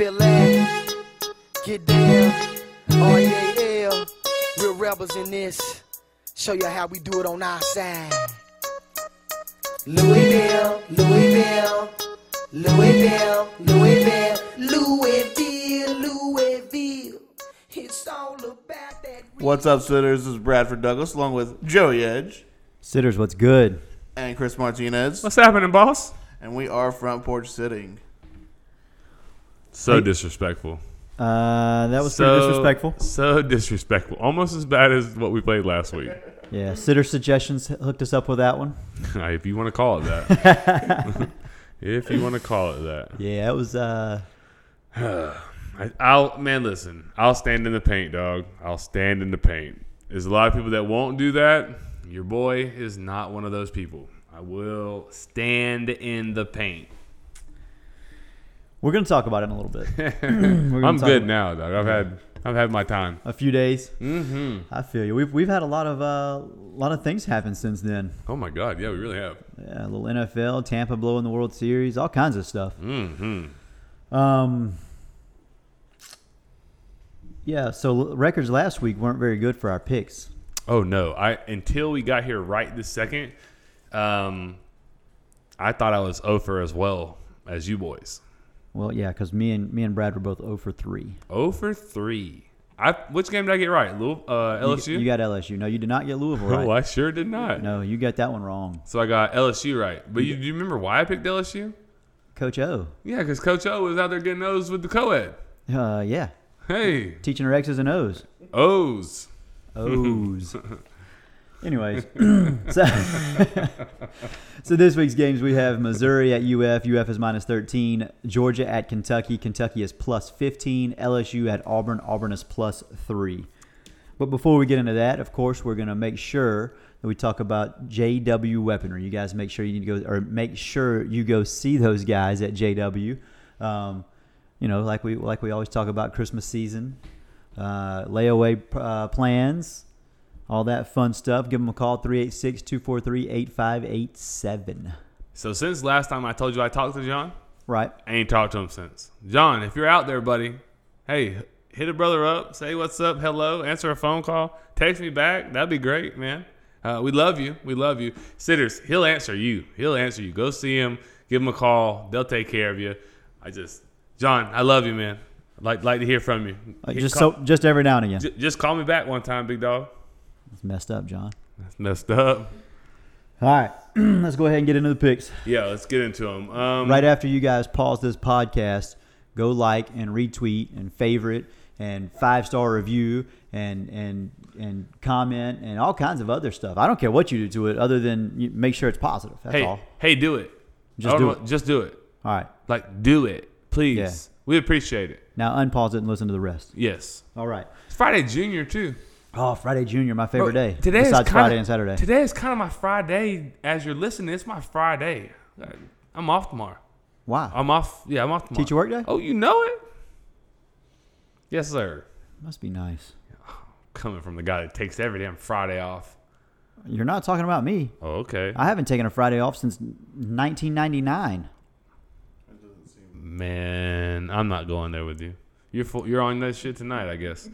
feel that? Get down. Oh yeah, yeah. Real rebels in this. Show you how we do it on our side. Louisville, Louisville, Louisville, Louisville, Louisville, Louisville. It's all about that. What's up, sitters? This is Bradford Douglas, along with Joey Edge Sitters, what's good? and Chris Martinez, What's happening, boss? and we are front porch sitting. So Hey. disrespectful. Uh, that was so, disrespectful. So disrespectful. Almost as bad as what we played last week. Yeah, sitter suggestions hooked us up with that one. if you want to call it that. if you want to call it that. Yeah, it was. Uh, I, I'll man, listen. I'll stand in the paint, dog. I'll stand in the paint. There's a lot of people that won't do that. Your boy is not one of those people. I will stand in the paint. We're gonna talk about it in a little bit. I'm good now, dog. I've had I've had my time. A few days. Mm-hmm. I feel you. We've we've had a lot of uh, lot of things happen since then. Oh my god, yeah, we really have. Yeah, a little NFL, Tampa blowing the World Series, all kinds of stuff. Mm-hmm. Um, yeah. So records last week weren't very good for our picks. Oh no! I until we got here right this second, um, I thought I was over as well as you boys. Well, yeah, because me and me and Brad were both 0 for three. Oh for three. I which game did I get right? Louis, uh, You- LSU. You, got LSU. No, you did not get Louisville right. Oh, I sure did not. No, you got that one wrong. So I got LSU right. But you, do you remember why I picked LSU? Coach O. Yeah, because Coach O was out there getting O's with the co-ed. Uh, yeah. Hey, Teaching her X's and O's. O's. O's. Anyways, so, so this week's games we have Missouri at UF. UF is minus 13. Georgia at Kentucky. Kentucky is plus 15. LSU at Auburn. Auburn is plus 3. But before we get into that, of course, we're going to make sure that we talk about JW Weaponry. You guys make sure you need to go, or make sure you go see those guys at JW. Um, you know, like we like we always talk about Christmas season, uh, layaway uh, plans, all that fun stuff. Give them a call 386 243 8587. So since last time I told you I talked to John, Right. I ain't talked to him since. John, if you're out there, buddy, hey, hit a brother up, say what's up, hello, answer a phone call, text me back. That'd be great, man. Uh, we love you. We love you. Sitters, he'll answer you. He'll answer you. Go see him. Give him a call. They'll take care of you. I just, John, I love you, man. I'd like like to hear from you. Just call- so, just every now and again. j- just call me back one time, big dog. It's messed up, John. That's messed up. All right. Let's go ahead and get into the picks. Yeah, let's get into them. Um, right after you guys pause this podcast, go like and retweet and favorite and five star review and and and comment and all kinds of other stuff. I don't care what you do to it, other than you make sure it's positive. That's Hey, all. hey, do it. Just do know- it. Just do it. All right. Like, do it, please. Yeah. We appreciate it. Now unpause it and listen to the rest. Yes. All right. It's Friday Junior too. Oh, Friday Junior, my favorite Bro, day. Today besides is kinda, Friday and Saturday. Today is kind of my Friday. As you're listening, it's my Friday. I'm off tomorrow. wow. I'm off. Yeah, I'm off tomorrow. Teacher work day? Oh, you know it? Yes, sir. Must be nice. Coming from the guy that takes every damn Friday off. You're not talking about me. Oh, okay. I haven't taken a Friday off since 1999. Man, I'm not going there with you. You're full, you're on that shit tonight, I guess.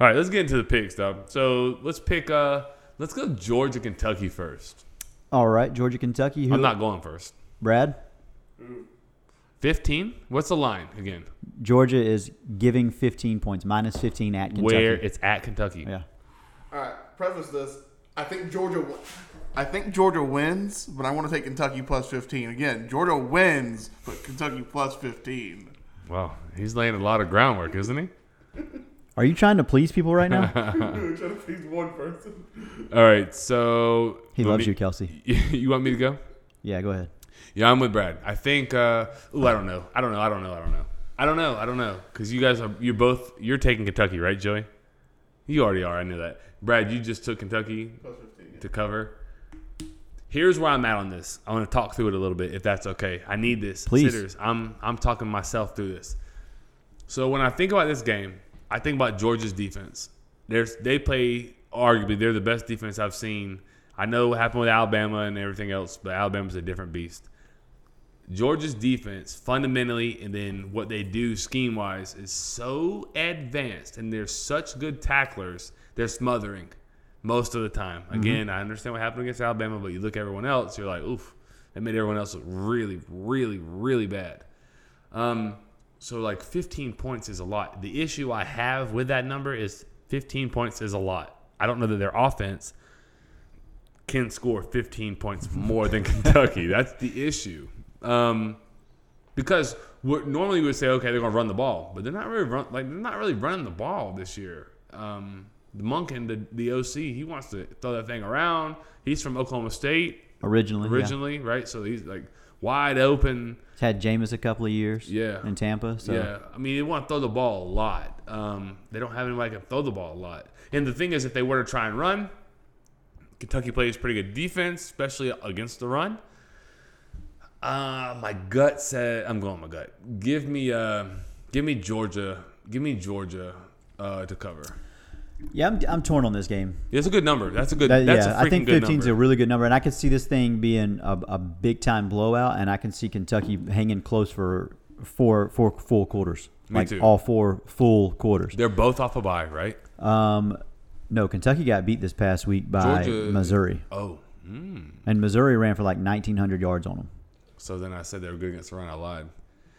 All right, let's get into the picks, though. So let's pick. Uh, let's go Georgia, Kentucky first. All right, Georgia, Kentucky. Who, I'm not going first. Brad. 15. What's the line again? Georgia is giving 15 points, minus 15 at Kentucky. Where it's at Kentucky. Yeah. All right, preface this. I think Georgia. I think Georgia wins, but I want to take Kentucky plus fifteen again. Georgia wins, but Kentucky plus fifteen. Wow, he's laying a lot of groundwork, isn't he? Are you trying to please people right now? Trying to please one person. All right, so he want loves me- you, Kelsey. You want me to go? Yeah, go ahead. Yeah, I'm with Brad. I think. Uh, ooh, I don't know. I don't know. I don't know. I don't know. I don't know. I don't know. Because you guys are. You're both. You're taking Kentucky, right, Joey? You already are. I knew that. Brad, you just took Kentucky to cover. Here's where I'm at on this. I want to talk through it a little bit, if that's okay. I need this. Please. Sitters, I'm I'm talking myself through this. So when I think about this game, I think about Georgia's defense. There's they play arguably they're the best defense I've seen. I know what happened with Alabama and everything else, but Alabama's a different beast. Georgia's defense fundamentally, and then what they do scheme wise, is so advanced, and they're such good tacklers. They're smothering most of the time. Again, I understand what happened against Alabama, but you look at everyone else, you're like, oof, that made everyone else look really, really, really bad. Um, so like 15 points is a lot. The issue I have with that number is 15 points is a lot. I don't know that their offense can score 15 points more than Kentucky. That's the issue. Um, because normally we would say, okay, they're going to run the ball, but they're not really run like they're not really running the ball this year. Um, the Monken, the, the OC, he wants to throw that thing around. He's from Oklahoma State Originally, yeah. originally, right? So he's like wide open. He's had Jameis a couple of years. Yeah. in Tampa. So Yeah, I mean, they want to throw the ball a lot. Um, they don't have anybody that can throw the ball a lot. And the thing is, if they were to try and run, Kentucky plays pretty good defense, especially against the run. Uh, my gut said I'm going with my gut. Give me, uh, give me Georgia. Give me Georgia uh, to cover. Yeah, I'm, I'm torn on this game. It's a good number. That's a good. That- that's yeah, I think good 15 is a really good number, and I could see this thing being a, a big time blowout, and I can see Kentucky hanging close for four four full quarters, Me like too. all four full quarters. They're both off a bye, right? Um, no, Kentucky got beat this past week by Georgia- Missouri, Oh, mm. and Missouri ran for like 1,900 yards on them. So then I said they were good against the run. I lied.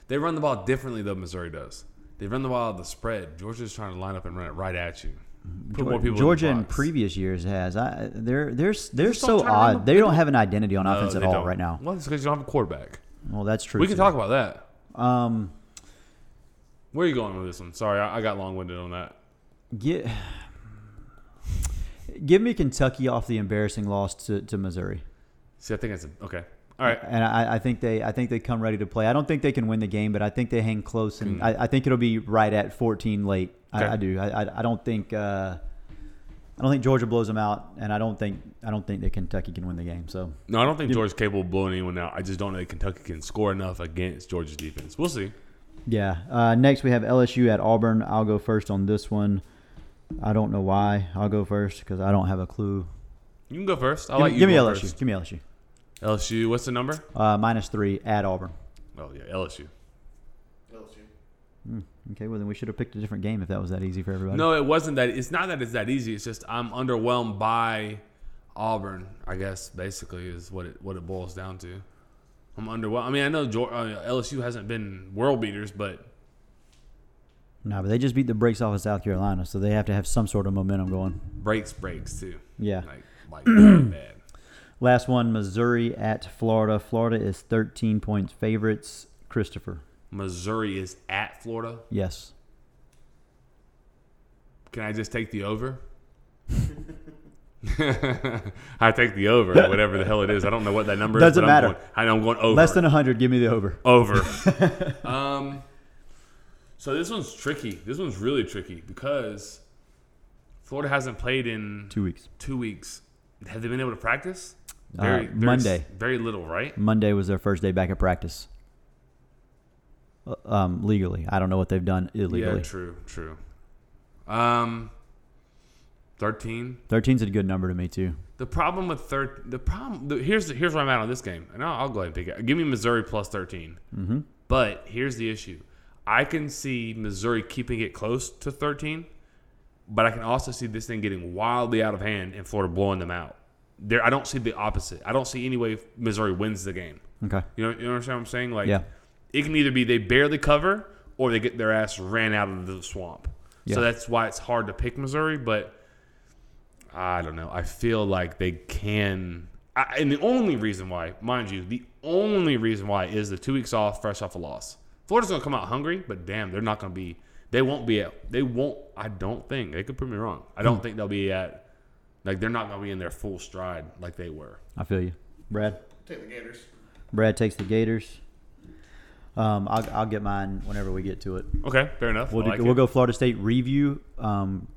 They run the ball differently though. Missouri does. They run the ball out of the spread. Georgia's trying to line up and run it right at you. Put more people. Georgia in, in the box. previous years has. I, they're they're they're so try to run odd. the- They they don't have an identity on No, offense at all don't. right now. Well, it's because you don't have a quarterback. Well, that's true. We can too. talk about that. Um, Where are you going with this one? Sorry, I, I got long winded on that. get give me Kentucky off the embarrassing loss to, to Missouri. See, I think it's a, okay. All right. and I, I think they I think they come ready to play. I don't think they can win the game, but I think they hang close, and Hmm. I, I think it'll be right at 14 late. Okay. I, I do. I, I, don't think uh, I don't think Georgia blows them out, and I don't think I don't think that Kentucky can win the game. So No, I don't think Georgia's capable of blowing anyone out. I just don't know that Kentucky can score enough against Georgia's defense. We'll see. yeah. Uh, next we have LSU at Auburn. I'll go first on this one. I don't know why. I'll go first because I don't have a clue. You can go first. I Give, like me- you. give me LSU. first. Give me LSU. LSU. What's the number? Uh, minus three at Auburn. Oh yeah, LSU. Okay, well then we should have picked a different game if that was that easy for everybody. No, it wasn't that. It's not that it's that easy. It's just I'm underwhelmed by Auburn. I guess basically is what it what it boils down to. I'm underwhelmed. I mean, I know Geor- uh, LSU hasn't been world beaters, but no, but they just beat the brakes off of South Carolina, so they have to have some sort of momentum going. breaks breaks too. Yeah. Like like bad. Last one, Missouri at Florida. Florida is 13 points favorites. Christopher. Missouri is at Florida. Yes. Can I just take the over? I take the over, whatever the hell it is. I don't know what that number is. Doesn't but I'm matter. going- I know I'm going over. Less than 100. Give me the over. over. um, so this one's tricky. This one's really tricky because Florida hasn't played in Two weeks. two weeks. Have they been able to practice? Uh, Monday. Very little, right? Monday was their first day back at practice. Uh, Um, legally. I don't know what they've done illegally. Yeah, true, true. Um, thirteen. 13's a good number to me, too. The problem with third, the problem the, here's the, here's where I'm at on this game, and I'll, I'll go ahead and pick it. Give me Missouri plus 13. Mm-hmm. But here's the issue: I can see Missouri keeping it close to 13, but I can also see this thing getting wildly out of hand and Florida blowing them out. There, I don't see the opposite. I don't see any way Missouri wins the game. Okay. You know, you understand what I'm saying? Like, Yeah. It can either be they barely cover or they get their ass ran out of the swamp. Yeah. So that's why it's hard to pick Missouri, but I don't know. I feel like they can. I, and the only reason why, mind you, the only reason why is the two weeks off, fresh off a loss. Florida's going to come out hungry, but damn, they're not going to be. They won't be at. They won't. I don't think they could prove me wrong. I don't hmm. think they'll be at. Like they're not going to be in their full stride like they were. I feel you. Brad? Take the Gators. Brad takes the Gators. Um, I'll, I'll get mine whenever we get to it. Okay, fair enough. We'll, do, like we'll it. go Florida State review um,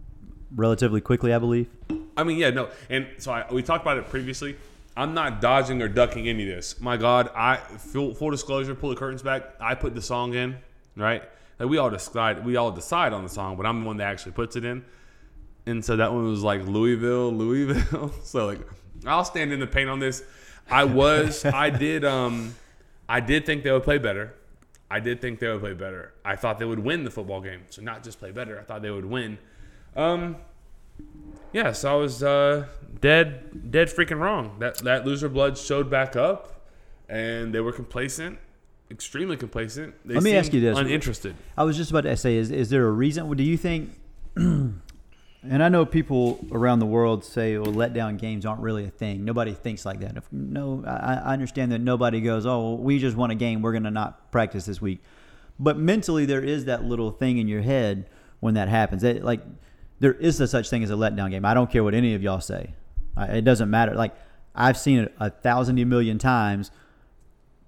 relatively quickly, I believe. I mean, yeah, no, and so I, we talked about it previously. I'm not dodging or ducking any of this. My God, I full, full disclosure, pull the curtains back. I put the song in, right? Like we all decide, we all decide on the song, but I'm the one that actually puts it in. And so that one was like Louisville, Louisville. so like, I'll stand in the paint on this. I was, I did, um, I did think they would play better. I did think they would play better. I thought they would win the football game. So not just play better. I thought they would win. Um, yeah, so I was uh, dead, dead freaking wrong. That that loser blood showed back up, and they were complacent, extremely complacent. They Let me ask seemed you this. uninterested. I was just about to say, is is there a reason? Do you think? and I know people around the world say, "Well, letdown games aren't really a thing." Nobody thinks like that. If, no, I, I understand that nobody goes, "Oh, well, we just won a game. We're going to not practice this week." But mentally, there is that little thing in your head when that happens. Like there is a such thing as a letdown game. I don't care what any of y'all say. I, it doesn't matter. Like I've seen it a thousand a million times.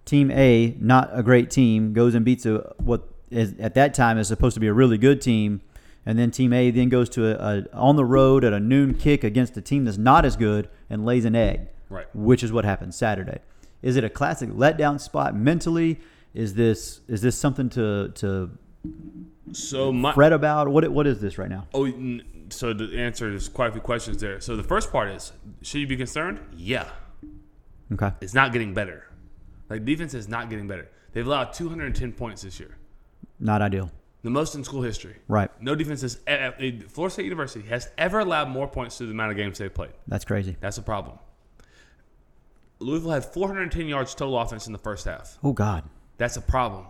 Team A, not a great team, goes and beats a what is at that time is supposed to be a really good team, and then Team A then goes to a, a on the road at a noon kick against a team that's not as good and lays an egg. Right. Which is what happened Saturday. Is it a classic letdown spot mentally? Is this is this something to to So my fret about? What what is this right now? oh, so the answer is quite a few questions there. So the first part is, should you be concerned? Yeah, Okay. it's not getting better. Like defense is not getting better. They've allowed 210 points this year, Not ideal. The most in school history. Right. No defense has. Florida State University has ever allowed more points to the amount of games they've played. That's crazy. That's a problem. Louisville had 410 yards total offense in the first half. Oh God. That's a problem.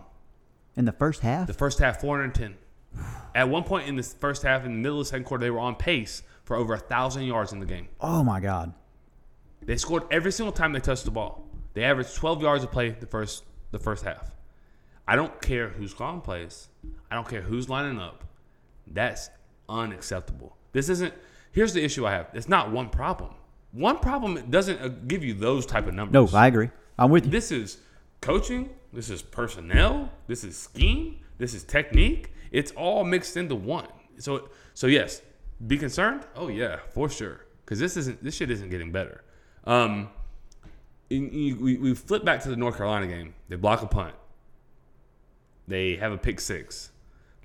In the first half? The first half, 410. At one point in the first half, in the middle of the second quarter, they were on pace for over a thousand yards in the game. oh my God. They scored every single time they touched the ball. They averaged 12 yards a play the first the first half. I don't care who's calling plays. I don't care who's lining up. That's unacceptable. This isn't. Here's the issue I have. It's not one problem. One problem doesn't uh, give you those type of numbers. No, I agree. I'm with you. This is coaching. This is personnel. This is scheme. This is technique. It's all mixed into one. So, so yes, be concerned. Oh yeah, for sure. Because this isn't. This shit isn't getting better. Um, we we flip back to the North Carolina game. They block a punt. They have a pick six.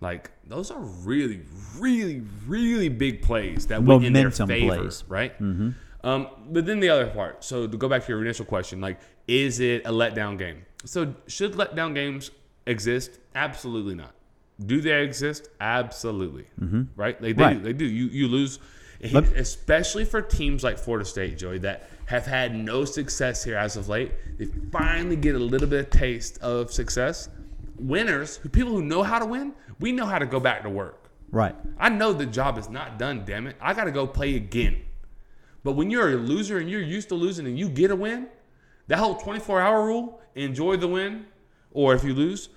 Like those are really, really, really big plays that went in their Momentum favor, plays. right? Mm-hmm. Um, but then the other part. So to go back to your initial question, like, is it a letdown game? So should letdown games exist? Absolutely not. Do they exist? Absolutely. Right? Like they Right. do. They do. You you lose, Let- especially for teams like Florida State, Joey, that have had no success here as of late. They finally get a little bit of taste of success. Winners, people who know how to win, we know how to go back to work. Right. I know the job is not done, damn it. I got to go play again. But when you're a loser and you're used to losing and you get a win, that whole 24 hour rule, enjoy the win, or if you lose,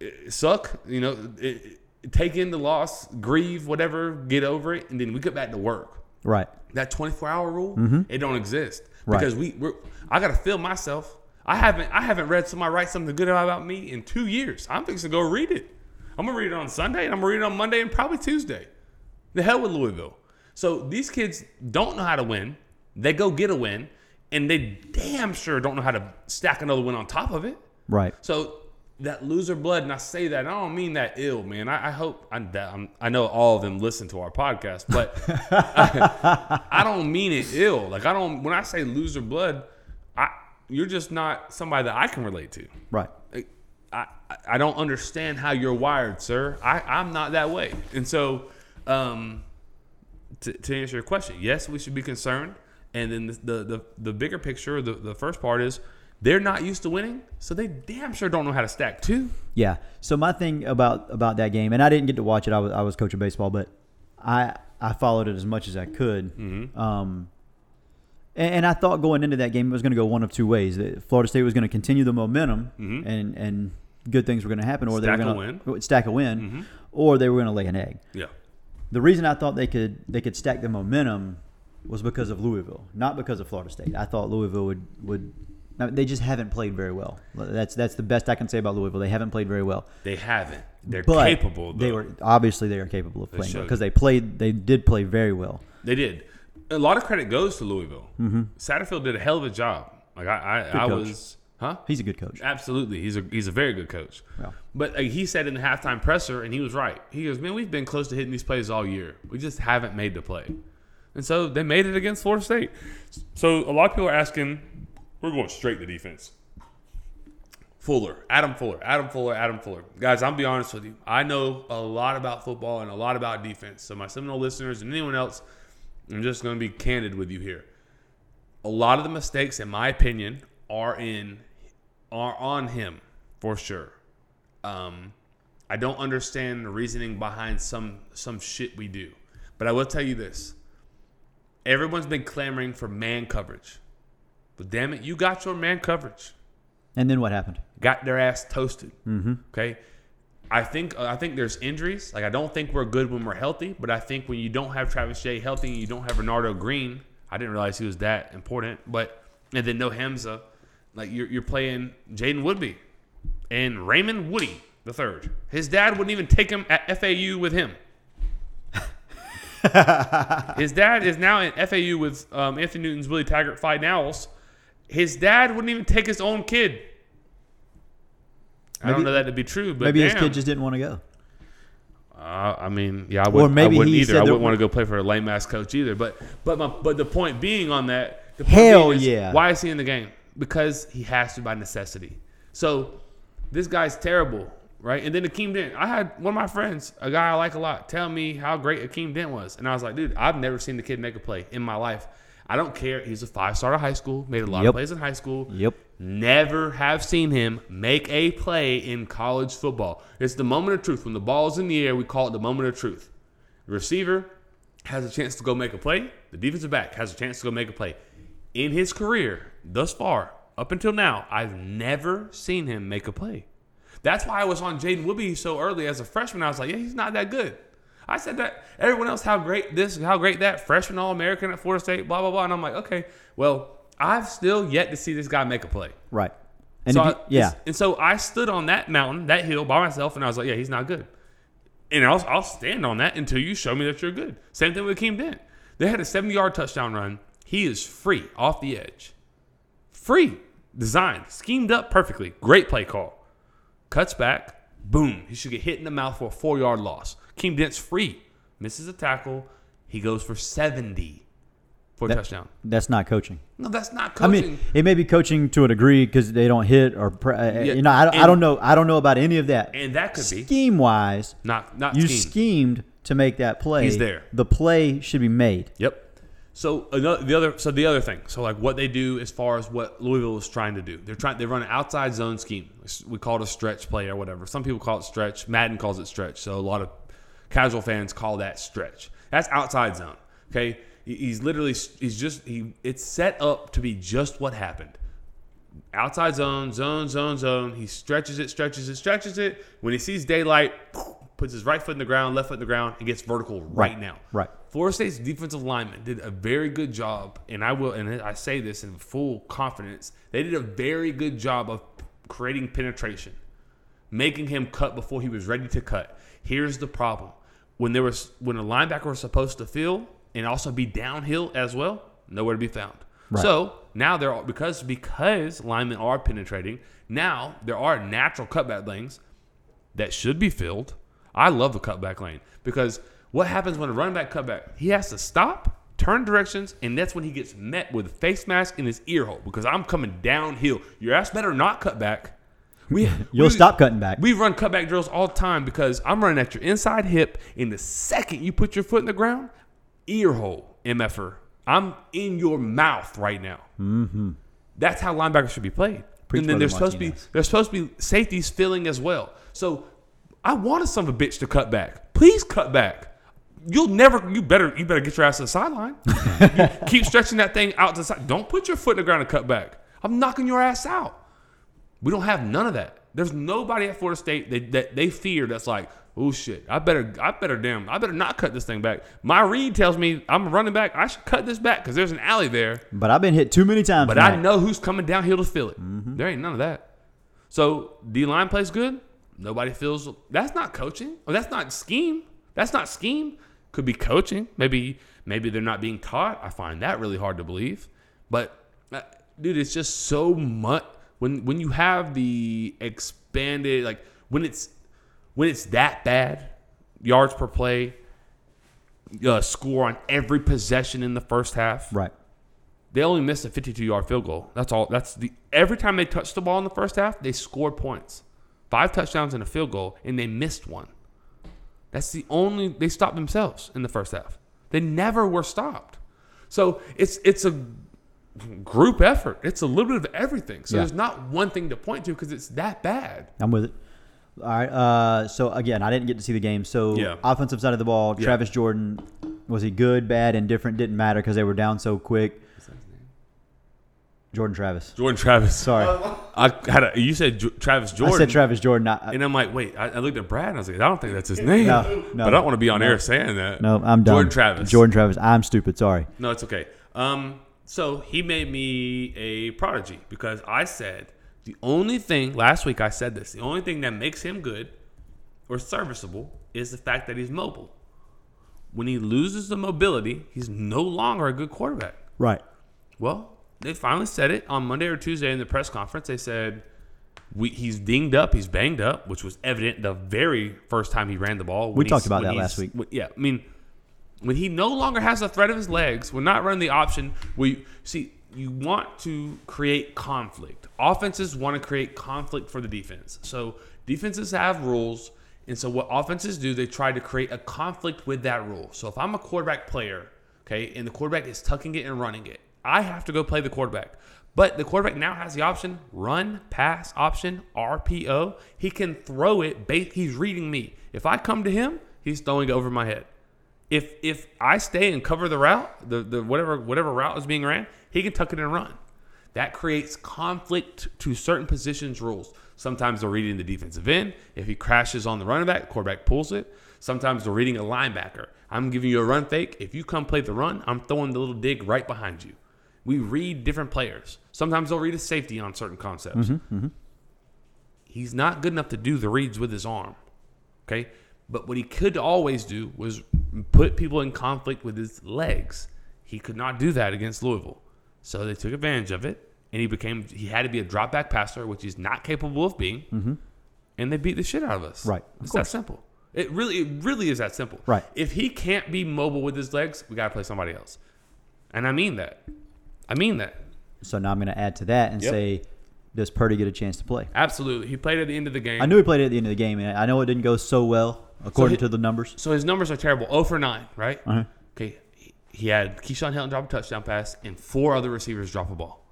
eh, suck, you know, eh, eh, take in the loss, grieve, whatever, get over it, and then we get back to work. Right. That 24 hour rule, it don't exist Mm-hmm. Right. because we we're, I got to feel myself. I haven't I haven't read somebody write something good about me in two years. I'm fixing to go read it. I'm gonna read it on Sunday and I'm gonna read it on Monday and probably Tuesday. The hell with Louisville. So these kids don't know how to win. They go get a win, and they damn sure don't know how to stack another win on top of it. Right. So that loser blood, and I say that, I don't mean that ill, man. I, I hope I, that I'm, I know all of them listen to our podcast, but I, I don't mean it ill. Like I don't when I say loser blood, I you're just not somebody that I can relate to. Right. I, I- don't understand how you're wired, sir. I, I'm not that way. And so, um, to, to answer your question, yes, we should be concerned. And then the the, the, the bigger picture, the, the first part is they're not used to winning, so they damn sure don't know how to stack too. Yeah. So my thing about about that game, and I didn't get to watch it. I was I was coaching baseball, but I I followed it as much as I could. Mm-hmm. Um, and, I thought going into that game it was going to go one of two ways. Florida State was going to continue the momentum, and and good things were going to happen, or they Mm-hmm. Stack a were going to stack a win, Mm-hmm. or they were going to lay an egg. Yeah. The reason I thought they could they could stack the momentum was because of Louisville, not because of Florida State. I thought Louisville would would. They just haven't played very well. That's that's the best I can say about Louisville. They haven't played very well. They haven't. They're But capable. Though. They were obviously they are capable of playing because they played. They did play very well. They did. A lot of credit goes to Louisville. Mm-hmm. Satterfield did a hell of a job. Like I, I, I was, huh? He's a good coach. Absolutely, he's a he's a very good coach. Yeah. But uh, he said in the halftime presser, and he was right. He goes, "Man, we've been close to hitting these plays all year. We just haven't made the play." And so they made it against Florida State. So a lot of people are asking, "We're going straight to defense." Fuller, Adam Fuller, Adam Fuller, Adam Fuller. Guys, I'm be honest with you. I know a lot about football and a lot about defense. So my Seminole listeners and anyone else, I'm just going to be candid with you here. A lot of the mistakes, in my opinion, are in are on him for sure. Um, I don't understand the reasoning behind some some shit we do, but I will tell you this: everyone's been clamoring for man coverage, but damn it, you got your man coverage And then what happened? got their ass toasted. Mm-hmm. Okay, I think uh, I think there's injuries. Like I don't think we're good when we're healthy, but I think when you don't have Travis Jay healthy and you don't have Renardo Green, I didn't realize he was that important. But and then no Hamsah, like you're you're playing Jaiden Woodbey and Raymond Woodie the third. His dad wouldn't even take him at FAU with him. His dad is now at FAU with um, Anthony Newton's Willie Taggart Fighting Owls. His dad wouldn't even take his own kid. I don't Maybe- know that to be true, but Maybe his kid just didn't want to go. Uh, I mean, yeah, I wouldn't, maybe I wouldn't either. I wouldn't want to go play for a lame ass coach either. But but my, but the point being on that, the Hell is, yeah. Why is he in the game? Because he has to by necessity. So this guy's terrible, right? And then Akeem Dent. I had one of my friends, a guy I like a lot, tell me how great Akeem Dent was, and I was like, dude, I've never seen the kid make a play in my life. I don't care. He's a five star of high school, made a lot Yep. of plays in high school. Yep. Never have seen him make a play in college football. It's the moment of truth. When the ball's in the air, we call it the moment of truth. The receiver has a chance to go make a play. The defensive back has a chance to go make a play. In his career, thus far, up until now, I've never seen him make a play. That's why I was on Jaiden Woodbey so early as a freshman. I was like, yeah, he's not that good. I said that everyone else, how great this, how great that, freshman All American at Florida State, blah, blah, blah. And I'm like, okay, well, I've still yet to see this guy make a play. Right. And So you, I- yeah, And so I stood on that mountain, that hill by myself, and I was like, yeah, he's not good. And I'll, I'll stand on that until you show me that you're good. Same thing with Akeem Dent. They had a 70 yard touchdown run. He is free off the edge. Free. Designed. Schemed up perfectly. Great play call. Cuts back. Boom. He should get hit in the mouth for a four yard loss. Akeem Dent's free. Misses a tackle. He goes for 70 for a touchdown. that's not coaching. No, that's not coaching. I mean, it may be coaching to a degree because they don't hit or uh, Yeah, you know. I, don't- I don't know. I don't know about any of that. and that could be. Scheme wise, Not, not you scheme. schemed to make that play. He's there. The play should be made. Yep. So another the other so the other thing. So like what they do as far as what Louisville is trying to do. They're trying they run an outside zone scheme. We call it a stretch play or whatever. Some people call it stretch. Madden calls it stretch. So a lot of casual fans call that stretch. That's outside zone. Okay? He- He's literally he's just he it's set up to be just what happened. Outside zone, zone, zone, zone. He stretches it, stretches it, stretches it. When he sees daylight, puts his right foot in the ground, left foot in the ground, and gets vertical right now. Right. Florida State's defensive lineman did a very good job, and I will, and I say this in full confidence. They did a very good job of creating penetration, making him cut before he was ready to cut. Here's the problem: when there was when a linebacker was supposed to fill and also be downhill as well, nowhere to be found. Right. So now there are because because linemen are penetrating. Now there are natural cutback lanes that should be filled. I love the cutback lane because what happens when a running back cutback? He has to stop, turn directions, and that's when he gets met with a face mask in his ear hole because I'm coming downhill. Your ass better not cut back. We, You'll we- stop cutting back. We run cutback drills all the time because I'm running at your inside hip. In the second you put your foot in the ground, ear hole, MFer. I'm in your mouth right now. Mm-hmm. That's how linebackers should be played. Preach, and then there's supposed to be there's supposed to be safeties filling as well. So I want some of a bitch to cut back. Please cut back. You'll never. You better. You better get your ass to the sideline. Keep stretching that thing out to the side. Don't put your foot in the ground and cut back. I'm knocking your ass out. We don't have none of that. There's nobody at Florida State that, that they fear that's like, oh shit, I better, I better damn, I better not cut this thing back. My read tells me I'm running back. I should cut this back because there's an alley there. But I've been hit too many times. But I know who's coming downhill to fill it. There ain't none of that. So D line plays good. Nobody feels that's not coaching. Or that's not scheme. That's not scheme. Could be coaching. Maybe maybe they're not being taught. I find that really hard to believe. But uh, dude, it's just so much when when you have the expanded like when it's when it's that bad yards per play, uh, score on every possession in the first half Right. They only missed a 52 yard field goal. That's all. That's the every time they touched the ball in the first half, they scored points. Five touchdowns and a field goal, and they missed one. That's the only they stopped themselves in the first half. They never were stopped. So it's it's a group effort. It's a little bit of everything. So Yeah. there's not one thing to point to because it's that bad. I'm with it. All right. Uh, so again, I didn't get to see the game. So Yeah. offensive side of the ball, Yeah. Travis Jordan, was he good, bad, indifferent? Didn't matter because they were down so quick. Jordan Travis. Jordan Travis. Sorry, I had a, you said Jo- Travis Jordan. I said Travis Jordan. I, And I'm like, wait, I, I looked at Brad and I was like, I don't think that's his name. No, no. but I don't want to be on No. air saying that. no, I'm done. Jordan Travis. Jordan Travis. I'm stupid. Sorry. No, it's okay. Um, so he made me a prodigy because I said the only thing last week I said this. The only thing that makes him good or serviceable is the fact that he's mobile. When he loses the mobility, he's no longer a good quarterback. Right. Well, they finally said it on Monday or Tuesday in the press conference. They said we, he's dinged up, he's banged up, which was evident the very first time he ran the ball. We talked about when that last week. when- Yeah, I mean, when he no longer has the threat of his legs, we're not running the option. We see you want to create conflict. Offenses want to create conflict for the defense. So defenses have rules, and so what offenses do, they try to create a conflict with that rule. So if I'm a quarterback player, okay, and the quarterback is tucking it and running it, I have to go play the quarterback. But the quarterback now has the option run, pass option, RPO. He can throw it. He's reading me. If I come to him, he's throwing it over my head. If if I stay and cover the route, the, the whatever whatever route is being ran, he can tuck it and run. That creates conflict to certain positions rules. Sometimes they're reading the defensive end. If he crashes on the running back, the quarterback pulls it. Sometimes they're reading a linebacker. I'm giving you a run fake. If you come play the run, I'm throwing the little dig right behind you. We read different players. Sometimes they'll read a safety on certain concepts. Mm-hmm, mm-hmm. He's not good enough to do the reads with his arm. Okay. But what he could always do was put people in conflict with his legs. He could not do that against Louisville. So they took advantage of it, and he became he had to be a drop back passer, which he's not capable of being. Mm-hmm. And they beat the shit out of us. Right. Of It's that simple. It really, it really is that simple. Right. If he can't be mobile with his legs, we gotta play somebody else. And I mean that. I mean that. So now I'm going to add to that and Yep. say, does Purdy get a chance to play? Absolutely. He played at the end of the game. I knew he played at the end of the game, and I know it didn't go so well according he- to the numbers. So his numbers are terrible. 0 for 9, right? Uh-huh. Okay. he- He had Keyshawn Helton drop a touchdown pass and four other receivers drop a ball.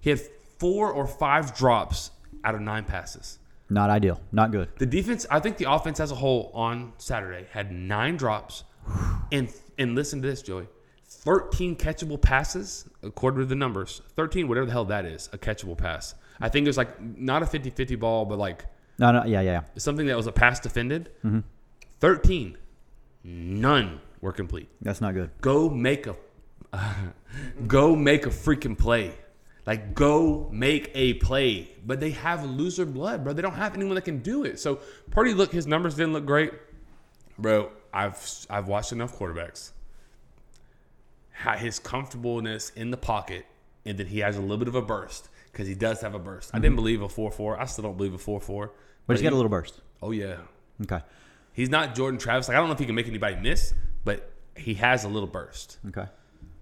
He had four or five drops out of nine passes. Not ideal. Not good. The defense, I think the offense as a whole on Saturday had nine drops. And and listen to this, Joey. 13 catchable passes, according to the numbers. 13, whatever the hell that is, a catchable pass. I think it was like not a 50 50 ball, but like No, no, yeah, yeah, yeah. something that was a pass defended. Mm-hmm. 13. None were complete. That's not good. Go make a go make a freaking play. Like go make a play. But they have loser blood, bro. They don't have anyone that can do it. So Purdy look his numbers didn't look great. Bro, I've I've watched enough quarterbacks. His comfortableness in the pocket, and then he has a little bit of a burst because he does have a burst. I didn't believe a four four. I still don't believe a four four. But he's got a little burst. Oh yeah, Okay. He's not Jordan Travis. Like I don't know if he can make anybody miss, but he has a little burst. Okay.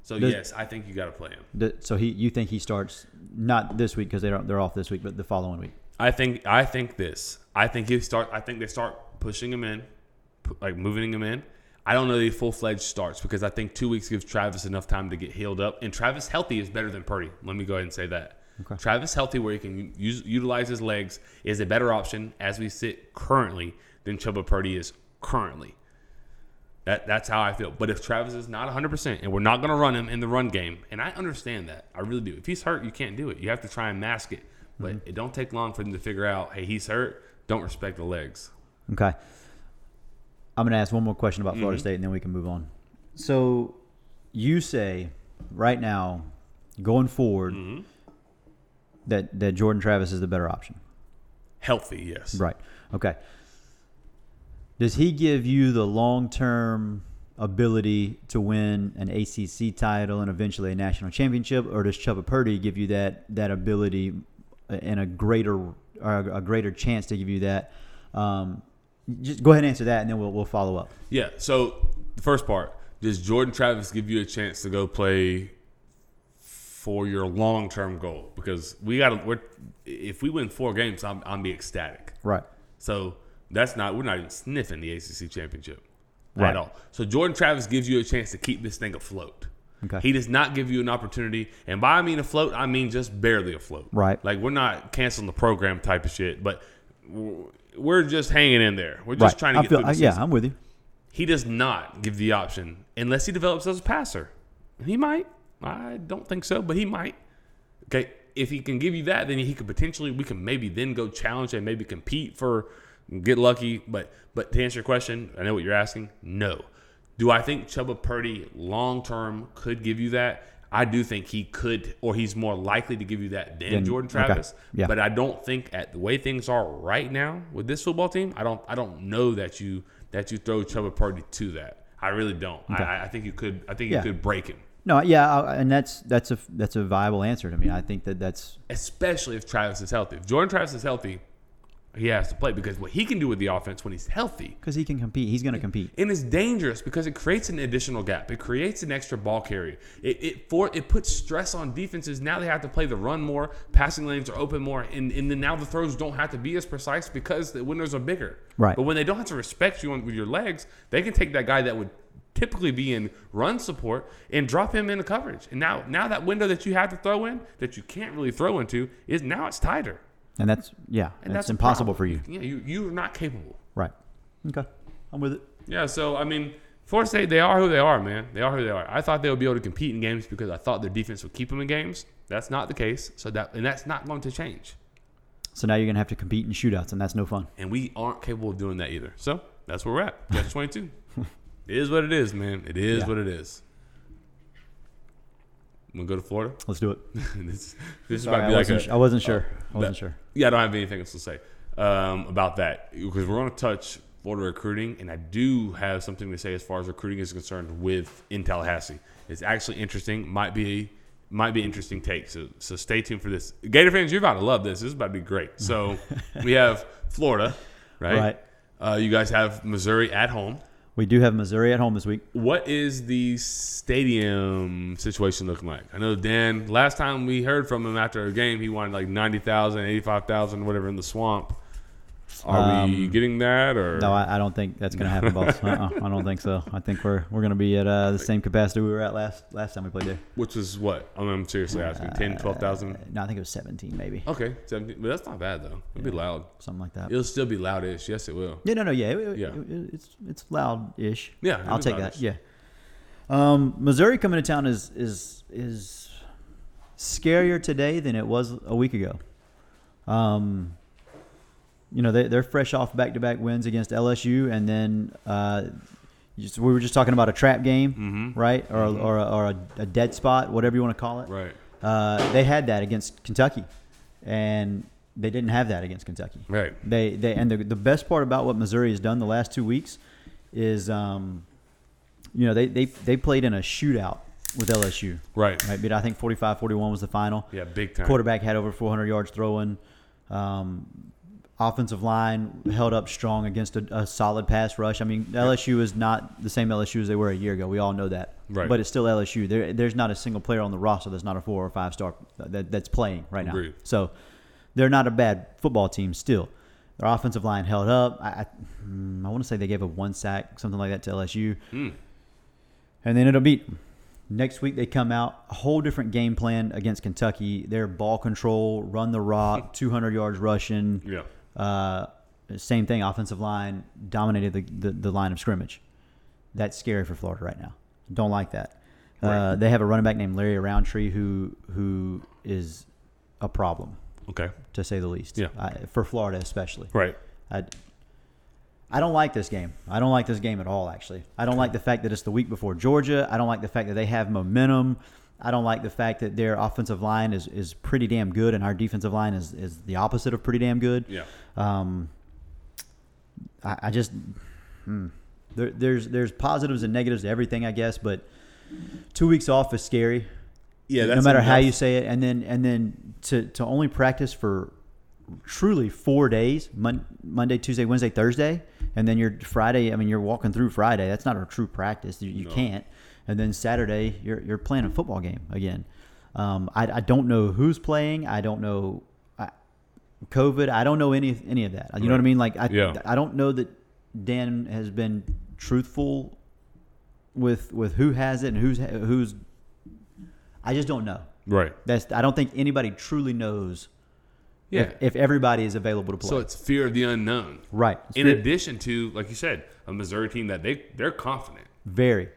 So Does- yes, I think you got to play him. The- So he, you think he starts not this week because they don't, they're off this week, but the following week. I think I think this. I think he start. I think they start pushing him in, pu- like moving him in. I don't know that he full fledged starts because I think two weeks gives Travis enough time to get healed up. And Travis healthy is better than Purdy. Let me go ahead and say that. Okay. Travis healthy, where he can use, utilize his legs, is a better option as we sit currently than Chuba Purdy is currently. That that's how I feel. But if Travis is not 100% and we're not going to run him in the run game, and I understand that. I really do. If he's hurt, you can't do it. You have to try and mask it. But it don't take long for them to figure out, hey, he's hurt. Don't respect the legs. Okay. I'm going to ask one more question about Mm-hmm. Florida State and then we can move on. So you say right now, going forward, Mm-hmm. That, that Jordan Travis is the better option. Healthy, yes. Right. Okay. Does he give you the long term ability to win an ACC title and eventually a national championship, or does Chuba Purdy give you that that ability and a greater or a greater chance to give you that? Um, just go ahead and answer that, and then we'll we'll follow up. Yeah. So the first part does Jordan Travis give you a chance to go play for your long term goal because we got to. We're if we win four games, I'm I'm be ecstatic. Right. So that's not we're not even sniffing the ACC championship Right. at all. So Jordan Travis gives you a chance to keep this thing afloat. Okay. He does not give you an opportunity, and by I mean afloat, I mean just barely afloat. Right. Like we're not canceling the program type of shit, but we're just hanging in there. We're just right. trying to I get feel, through the I- yeah. I'm with you. He does not give the option unless he develops as a passer. He might. I don't think so, but he might. Okay. If he can give you that, then he could potentially we can maybe then go challenge and maybe compete for get lucky. But but to answer your question, I know what you're asking. No. Do I think Chuba Purdy long term could give you that? I do think he could, or he's more likely to give you that than Then- Jordan okay. Travis. Yeah. But I don't think at the way things are right now with this football team, I don't I don't know that you that you throw Chuba Purdy to that. I really don't. I, I think you could. I think Yeah. you could break him, No, yeah, and that's that's a that's a viable answer to me. I think that that's especially if Travis is healthy. If Jordan Travis is healthy, he has to play because what he can do with the offense when he's healthy because he can compete. He's going to compete. and it's dangerous because it creates an additional gap. It creates an extra ball carrier. It it for it puts stress on defenses. Now they have to play the run more. Passing lanes are open more, and, and then now the throws don't have to be as precise because the windows are bigger. Right. But when they don't have to respect you on, with your legs, they can take that guy that would typically be in run support and drop him into coverage. And now now that window that you have to throw in that you can't really throw into is now it's tighter. And that's yeah, And that's impossible for you. Yeah, you you're not capable. Right. Okay. I'm with it. Yeah, so I mean, Florida State, they are who they are, man. They are who they are. I thought they would be able to compete in games because I thought their defense would keep them in games. That's not the case. So that and that's not going to change. So now you're going to have to compete in shootouts, and that's no fun. And we aren't capable of doing that either. So that's where we're at. Twenty two. It is what it is, man. It is Yeah. what it is. I'm gonna go to Florida. Let's do it. this this Sorry, might I be like wasn't, a, I wasn't sure. I wasn't sure. Yeah, I don't have anything else to say um, about that because we're going to touch Florida recruiting, and I do have something to say as far as recruiting is concerned with in Tallahassee. It's actually interesting. Might be might be interesting take. So so stay tuned for this. Gator fans, you're about to love this. This is about to be great. So we have Florida, right? Right. Uh, you guys have Missouri at home. We do have Missouri at home this week. What is the stadium situation looking like? I know Dan. Last time we heard from him after a game, he wanted like 90,000, 85,000, whatever in the swamp. Are we getting that or Um, No, I, I don't think that's going to happen, boss. Uh-uh, I don't think so. I think we're we're going to be at uh, the same capacity we were at last last time we played there. which is what? I mean, I'm seriously asking. 10, 12,000? No, I think it was 17, maybe Okay, 17. But that's not bad though. It'll be loud. something like that. It'll still be loudish. Yes, it will. Yeah, no, no, yeah, it- Yeah. it- it's it's loud-ish. Yeah, I'll take loud-ish. that. Yeah. Um, Missouri coming to town is is is scarier today than it was a week ago. Um, you know, they they're fresh off back-to-back wins against LSU, and then uh, just, we were just talking about a trap game, Mm-hmm. right, or or, a, or a, a dead spot, whatever you want to call it. Right. Uh, they had that against Kentucky, and they didn't have that against Kentucky. Right. They they and the the best part about what Missouri has done the last two weeks is, um, you know, they they they played in a shootout with LSU. Right. Right, but I think 45-41 was the final. Yeah, big time. Quarterback had over 400 yards throwing. Um, offensive line held up strong against a, a solid pass rush. I mean, LSU is not the same LSU as they were a year ago. We all know that. Right. But it's still LSU. There, there's not a single player on the roster that's not a four or five star that, that's playing right now. Agreed. So they're not a bad football team still. Their offensive line held up. I, I, mm, I want to say they gave up one sack, something like that, to LSU. Hmm. And then it'll beat them. Next week they come out a whole different game plan against Kentucky. Their ball control, run the rock, 200 yards rushing. Yeah. Uh, same thing. Offensive line dominated the, the, the line of scrimmage. That's scary for Florida right now. Don't like that. Uh, they have a running back named Larry Rountree who who is a problem Okay. to say the least. Yeah. I, for Florida especially. Right. I, I don't like this game. I don't like this game at all, actually. I don't like the fact that it's the week before Georgia. I don't like the fact that they have momentum. I don't like the fact that their offensive line is, is pretty damn good and our defensive line is, is the opposite of pretty damn good. Yeah. Um, I, I just hmm. there, there's there's positives and negatives to everything, I guess. But two weeks off is scary Yeah. no matter how you say it, and then and then to to only practice for truly four days Mon- Monday, Tuesday, Wednesday, Thursday, and then you're Friday. I mean, you're walking through Friday. That's not a true practice. You, you No. can't. And then Saturday, you're you're playing a football game again. Um, I, I don't know who's playing. I don't know I, COVID. I don't know any any of that. You know what I mean? Like I Yeah. I don't know that Dan has been truthful with with who has it and who's who's. I just don't know. Right. That's I don't think anybody truly knows Yeah. if, if everybody is available to play. so it's fear of the unknown. right. In It's addition to, like you said, a Missouri team that they they're confident. very,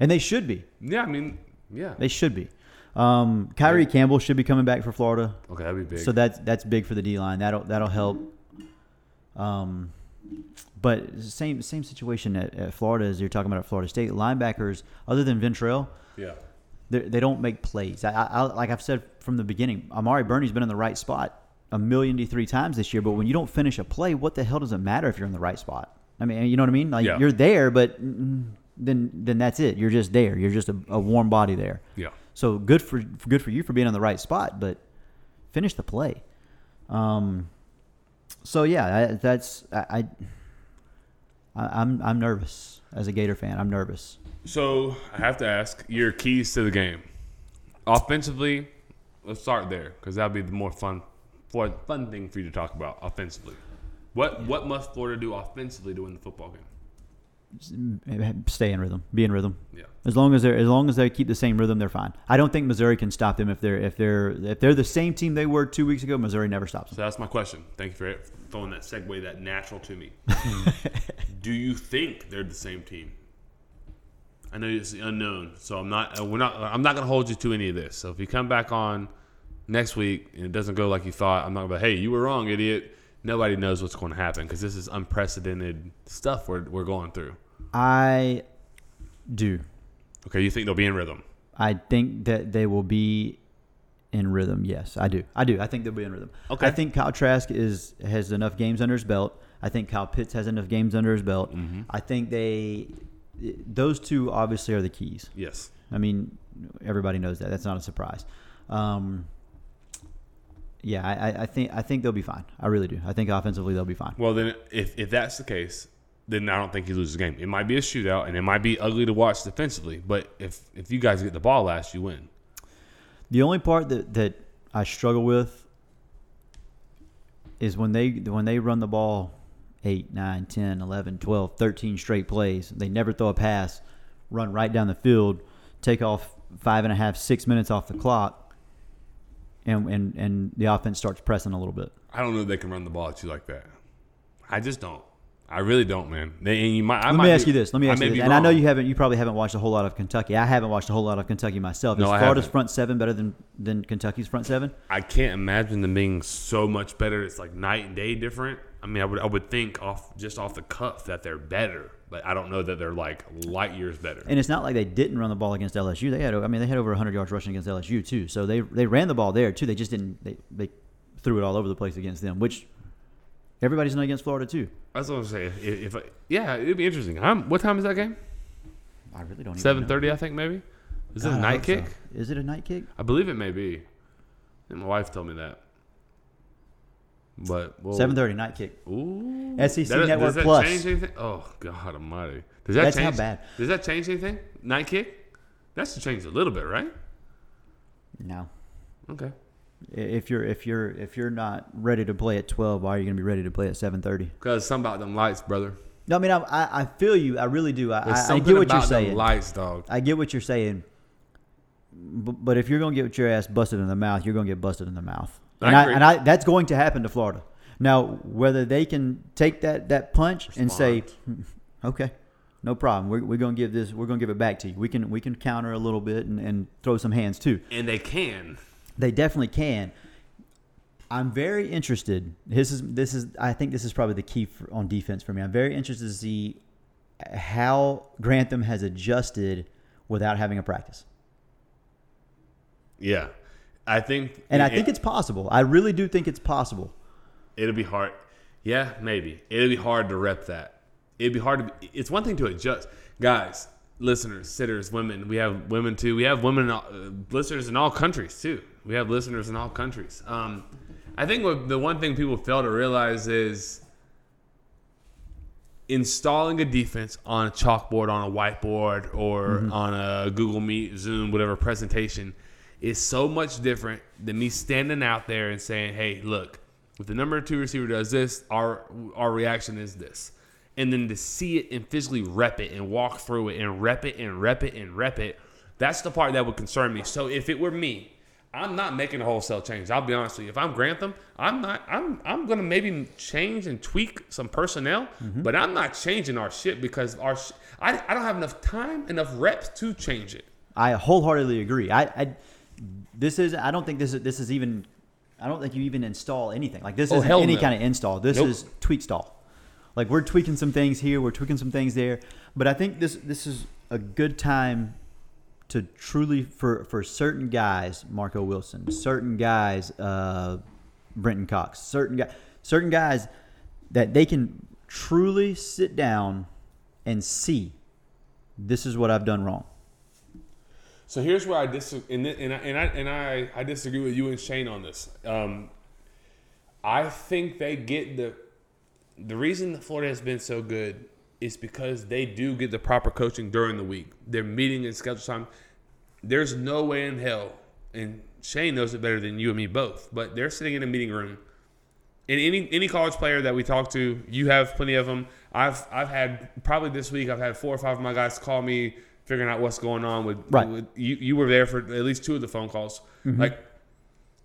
and they should be. Yeah, I mean, yeah. They should be. Um, Kyree Campbell should be coming back for Florida, Okay, that'd be big. so that's that's big for the D line. That'll that'll help. Um, but same same situation at, at Florida as you're talking about at Florida State. Linebackers, other than Ventrell, yeah. they they don't make plays. I, I, I like I've said from the beginning, Amari Burney's been in the right spot a million to three times this year. But when you don't finish a play, what the hell does it matter if you're in the right spot? I mean, you know what I mean? Like Yeah. you're there, but mm, then then that's it. You're just there. You're just a, a warm body there. Yeah. So good for good for you for being on the right spot, but finish the play. Um, so yeah, I, that's I, I, I'm I'm nervous as a Gator fan. I'm nervous. So I have to ask your keys to the game. Offensively, let's start there because that'll be the more fun, for fun thing for you to talk about offensively. What what must Florida do offensively to win the football game? Stay in rhythm. Be in rhythm. Yeah. As long as they are as long as they keep the same rhythm, they're fine. I don't think Missouri can stop them if they're if they're if they're the same team they were two weeks ago. Missouri never stops So that's my question. Thank you for throwing that segue that natural to me. do you think they're the same team? I know it's unknown, so I'm not. Uh, we're not. I'm not going to hold you to any of this. So if you come back on next week and it doesn't go like you thought, I'm not going to. Hey, you were wrong, idiot. Nobody knows what's going to happen because this is unprecedented stuff we're we're going through. I do. Okay, you think they'll be in rhythm? I think that they will be in rhythm. Yes, I do. I do. I think they'll be in rhythm. Okay. I think Kyle Trask is has enough games under his belt. I think Kyle Pitts has enough games under his belt. Mm-hmm. I think they those two obviously are the keys. Yes. I mean, everybody knows that. That's not a surprise. Um, yeah, I, I- I think I think they'll be fine. I really do. I think offensively they'll be fine. Well, then, if, if that's the case, then I don't think he loses the game. It might be a shootout, and it might be ugly to watch defensively. But if if you guys get the ball last, you win. The only part that, that I struggle with is when they when they run the ball 8, 9, 10, 11, 12, 13 straight plays. They never throw a pass, run right down the field, take off five and a half, six minutes off the clock, and, and, and the offense starts pressing a little bit. I don't know if they can run the ball at you like that. I just don't. I really don't, man. They, and you might, I Let might me ask be- you this. Let me ask you this. And I know you haven't. You probably haven't watched a whole lot of Kentucky. I haven't watched a whole lot of Kentucky myself. Is No, I Florida's front seven better than than Kentucky's front seven? I can't imagine them being so much better. It's like night and day different. I mean, I would I would think off just off the cuff that they're better, but I don't know that they're like light years better. And it's not like they didn't run the ball against LSU. They had. I mean, they had over 100 yards rushing against LSU too. So they they ran the ball there too. They just didn't. They they threw it all over the place against them, which everybody's done against Florida too. That's what I'm saying. If, if I, yeah, it'd be interesting. I'm, what time is that game? I really don't. even Seven thirty, I think maybe. Is it a I night hope so. kick? Is it a night kick? I believe it may be. I think my wife told me that. But well, 7:30 night kick. Ooh, SEC That- Network does that Plus. change anything? Oh God Almighty! Does that That's how change? bad. Does that change anything? Night kick? That's to change a little bit, right? No. Okay. If you're if you're if you're not ready to play at 12, why are you going to be ready to play at 7:30? Because something about them lights, brother. No, I mean I, I I feel you. I really do. I, I, I get what you're saying. lights, dog. I get what you're saying. But, but if you're going to get your ass busted in the mouth, you're going to get busted in the mouth. And I, and I that's going to happen to Florida. Now, whether they can take that that punch and say, "Hmm, "Okay, no problem. We're, we're going to give this. We're going to give it back to you. We can we can counter a little bit and, and throw some hands too. And they can. They definitely can. I'm very interested. This is this is I think this is probably the key for, on defense for me. I'm very interested to see how Grantham has adjusted without having a practice. Yeah, I think. And I it- think it's possible. I really do think it's possible. It'll be hard. Yeah, maybe. It'll be hard to rep that. It'd be hard to. be, It's one thing to adjust, guys, listeners, sitters, women. We have women too. We have women, in all, uh, listeners in all countries too. We have listeners in all countries. Um, I think what the one thing people fail to realize is installing a defense on a chalkboard, on a whiteboard, or on a Google Meet, Zoom, whatever presentation is so much different than me standing out there and saying, "Hey, look, if the number two receiver does this, our our reaction is this." And then to see it and physically rep it and walk through it and rep it and rep it and rep it, that's the part that would concern me. So if it were me, I'm not making a wholesale change. I'll be honest with you. If I'm Grantham, I'm not. I'm I'm gonna maybe change and tweak some personnel, mm-hmm. but I'm not changing our shit because our sh- I I don't have enough time, enough reps to change it. I wholeheartedly agree. I, I this is I don't think this is this is even I don't think you even install anything. Like this Oh, isn't any no. kind of install. This Nope. is tweak stall. Like we're tweaking some things here, we're tweaking some things there. But I think this this is a good time to truly for for certain guys, Marco Wilson, certain guys, uh, Brenton Cox, certain guys, certain guys that they can truly sit down and see this is what I've done wrong. So here's where I disagree, and, and, I, and, I, and I, I disagree with you and Shane on this. Um, I think they get the the reason that Florida has been so good is because they do get the proper coaching during the week. They're meeting and schedule time. There's no way in hell, and Shane knows it better than you and me both. But they're sitting in a meeting room and any any college player that we talk to, you have plenty of them. I've I've had probably this week I've had four or five of my guys call me figuring out what's going on with, Right. with you. You were there for at least two of the phone calls. Mm-hmm. Like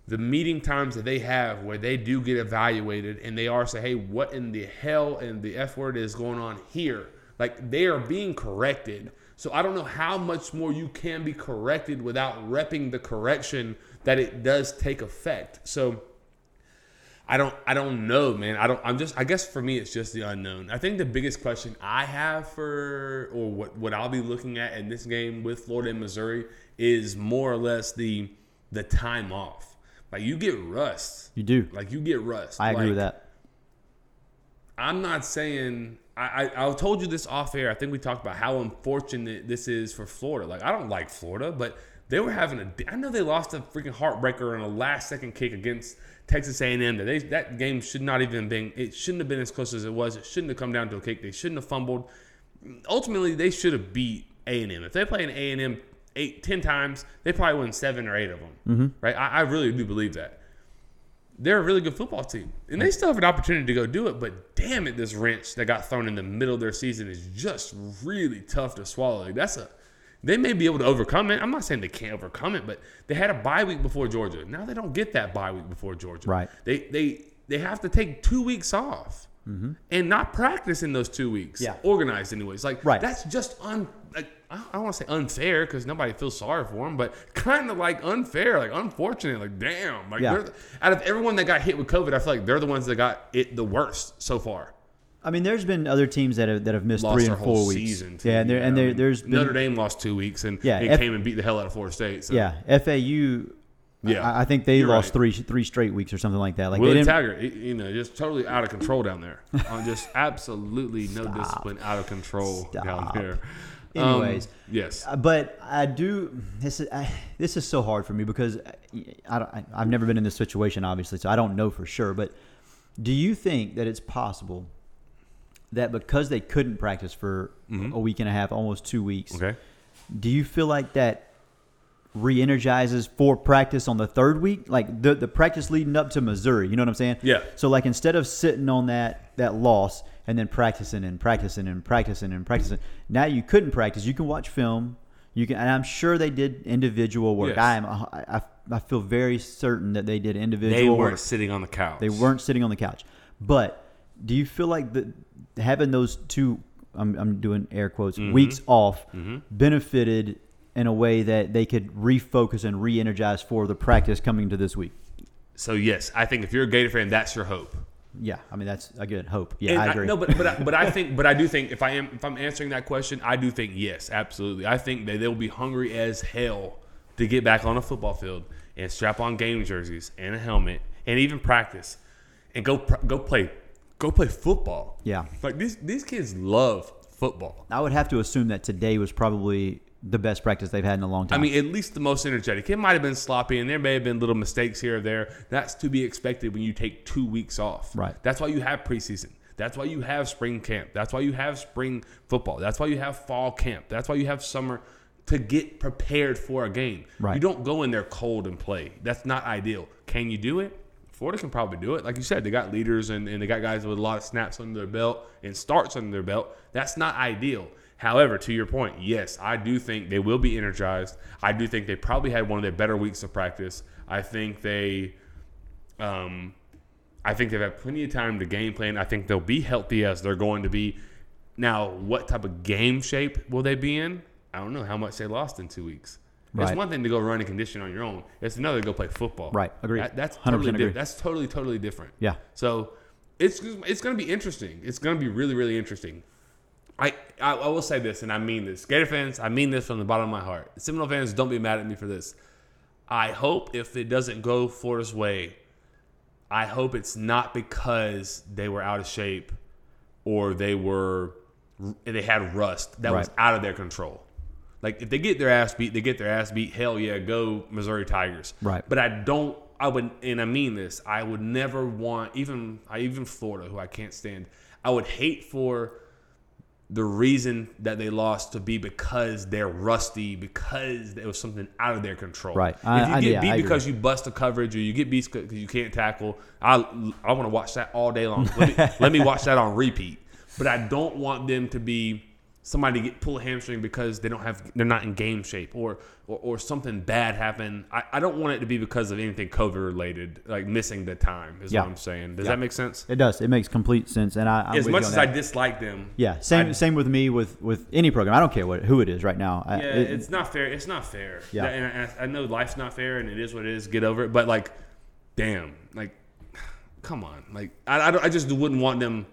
the meeting times that they have where they do get evaluated and they are say, hey, what in the hell and the F word is going on here? Like they are being corrected. So I don't know how much more you can be corrected without repping the correction that it does take effect. So I don't I don't know, man. I don't I'm just I guess for me it's just the unknown. I think the biggest question I have for or what what I'll be looking at in this game with Florida and Missouri is more or less the the time off. Like you get rust. You do. Like you get rust. I agree Like, with that. I'm not saying I, I I told you this off air. I think we talked about how unfortunate this is for Florida. Like I don't like Florida, but they were having a. I know they lost a freaking heartbreaker on a last second kick against Texas A&M. That they that game should not even been. It shouldn't have been as close as it was. It shouldn't have come down to a kick. They shouldn't have fumbled. Ultimately, they should have beat A&M. If they play an A&M eight ten times, they probably win seven or eight of them. Mm-hmm. Right? I, I really do believe that they're a really good football team, and they mm. still have an opportunity to go do it. But damn it, this wrench that got thrown in the middle of their season is just really tough to swallow. Like that's a they may be able to overcome it. I'm not saying they can't overcome it, but they had a bye week before Georgia. Now they don't get that bye week before Georgia. Right. They they they have to take two weeks off. Mm-hmm. And not practice in those two weeks. Yeah. Organized, anyways. Like, Right. that's just un. I I don't want to say unfair because nobody feels sorry for them, but kind of like unfair, like unfortunate. Like, damn. Like, Yeah. out of everyone that got hit with COVID, I feel like they're the ones that got it the worst so far. I mean, there's been other teams that have that have missed Lost three and four weeks. yeah, and there and there mean, there's been Notre Dame lost two weeks and, Yeah, and F- came and beat the hell out of Florida State. So. yeah FAU. Yeah. I, I think they lost right. three three straight weeks or something like that. Like Willie. Taggart, you know, just totally out of control down there. Uh, just absolutely no discipline, out of control down Stop. there. Anyways. Um, yes. Uh, But I do. This is I, this is so hard for me because I don't, I, I've never been in this situation, obviously, so I don't know for sure. But do you think that it's possible that because they couldn't practice for a week and a half, almost two weeks, Mm-hmm. Okay. do you feel like that re-energizes for practice on the third week like the, the practice leading up to missouri you know what i'm saying Yeah. so like instead of sitting on that that loss and then practicing and practicing and practicing and practicing now you couldn't practice you can watch film you can and i'm sure they did individual work Yes. i am I, I, feel very certain that they did individual They weren't sitting on the couch. they weren't sitting on the couch. But do you feel like the having those two I'm, I'm doing air quotes Mm-hmm. weeks off benefited in a way that they could refocus and re-energize for the practice coming to this week? So yes, I think if you're a Gator fan, that's your hope. Yeah, I mean that's a good hope. Yeah, And I agree. no, but but I- but I think but I do think if I am if I'm answering that question, I do think yes, absolutely. I think that they'll be hungry as hell to get back on a football field and strap on game jerseys and a helmet and even practice and go go play go play football. Yeah. like these these kids love football. I would have to assume that today was probably the best practice they've had in a long time. I mean, at least the most energetic. It might have been sloppy, and there may have been little mistakes here or there. That's to be expected when you take two weeks off. Right. That's why you have preseason. That's why you have spring camp. That's why you have spring football. That's why you have fall camp. That's why you have summer to get prepared for a game. Right. You don't go in there cold and play. That's not ideal. Can you do it? Florida can probably do it. Like you said, they got leaders and, and they got guys with a lot of snaps under their belt and starts under their belt. That's not ideal. However, to your point, yes, I do think they will be energized. I do think they probably had one of their better weeks of practice. I think they um, I think they've had plenty of time to game plan. I think they'll be healthy as they're going to be. Now, what type of game shape will they be in? I don't know how much they lost in two weeks. It's one thing to go run and condition on your own. It's another to go play football. Right. Agreed. That- that's 100% totally agree. di- that's totally totally different. Yeah. So it's it's going to be interesting. It's going to be really really interesting. I, I I will say this, and I mean this. Gator fans, I mean this from the bottom of my heart. Seminole fans, don't be mad at me for this. I hope if it doesn't go Florida's way, I hope it's not because they were out of shape or they were they had rust that was out of their control. Like if they get their ass beat, they get their ass beat. Hell yeah, go Missouri Tigers. Right. But I don't. I would, and I mean this. I would never want even I even Florida, who I can't stand. I would hate for the reason that they lost to be because they're rusty, because it was something out of their control. Right. if you I- get yeah, beat I because you bust the coverage or you get beat because you can't tackle, I I want to watch that all day long. Let me, let me watch that on repeat. But I don't want them to be somebody get pull a hamstring because they don't have they're not in game shape or or, or something bad happen. I, I don't want it to be because of anything COVID related, like missing the time. Is Yeah. what I'm saying. Does Yeah. that make sense? It does. It makes complete sense. And I, I'm as much as I dislike them, yeah, same I- same with me with with any program. I don't care what who it is right now. I- Yeah, it- it's not fair. It's not fair. Yeah. and I, I know life's not fair, and it is what it is. Get over it. But like, damn, like, come on. Like, I, I, I just wouldn't want them.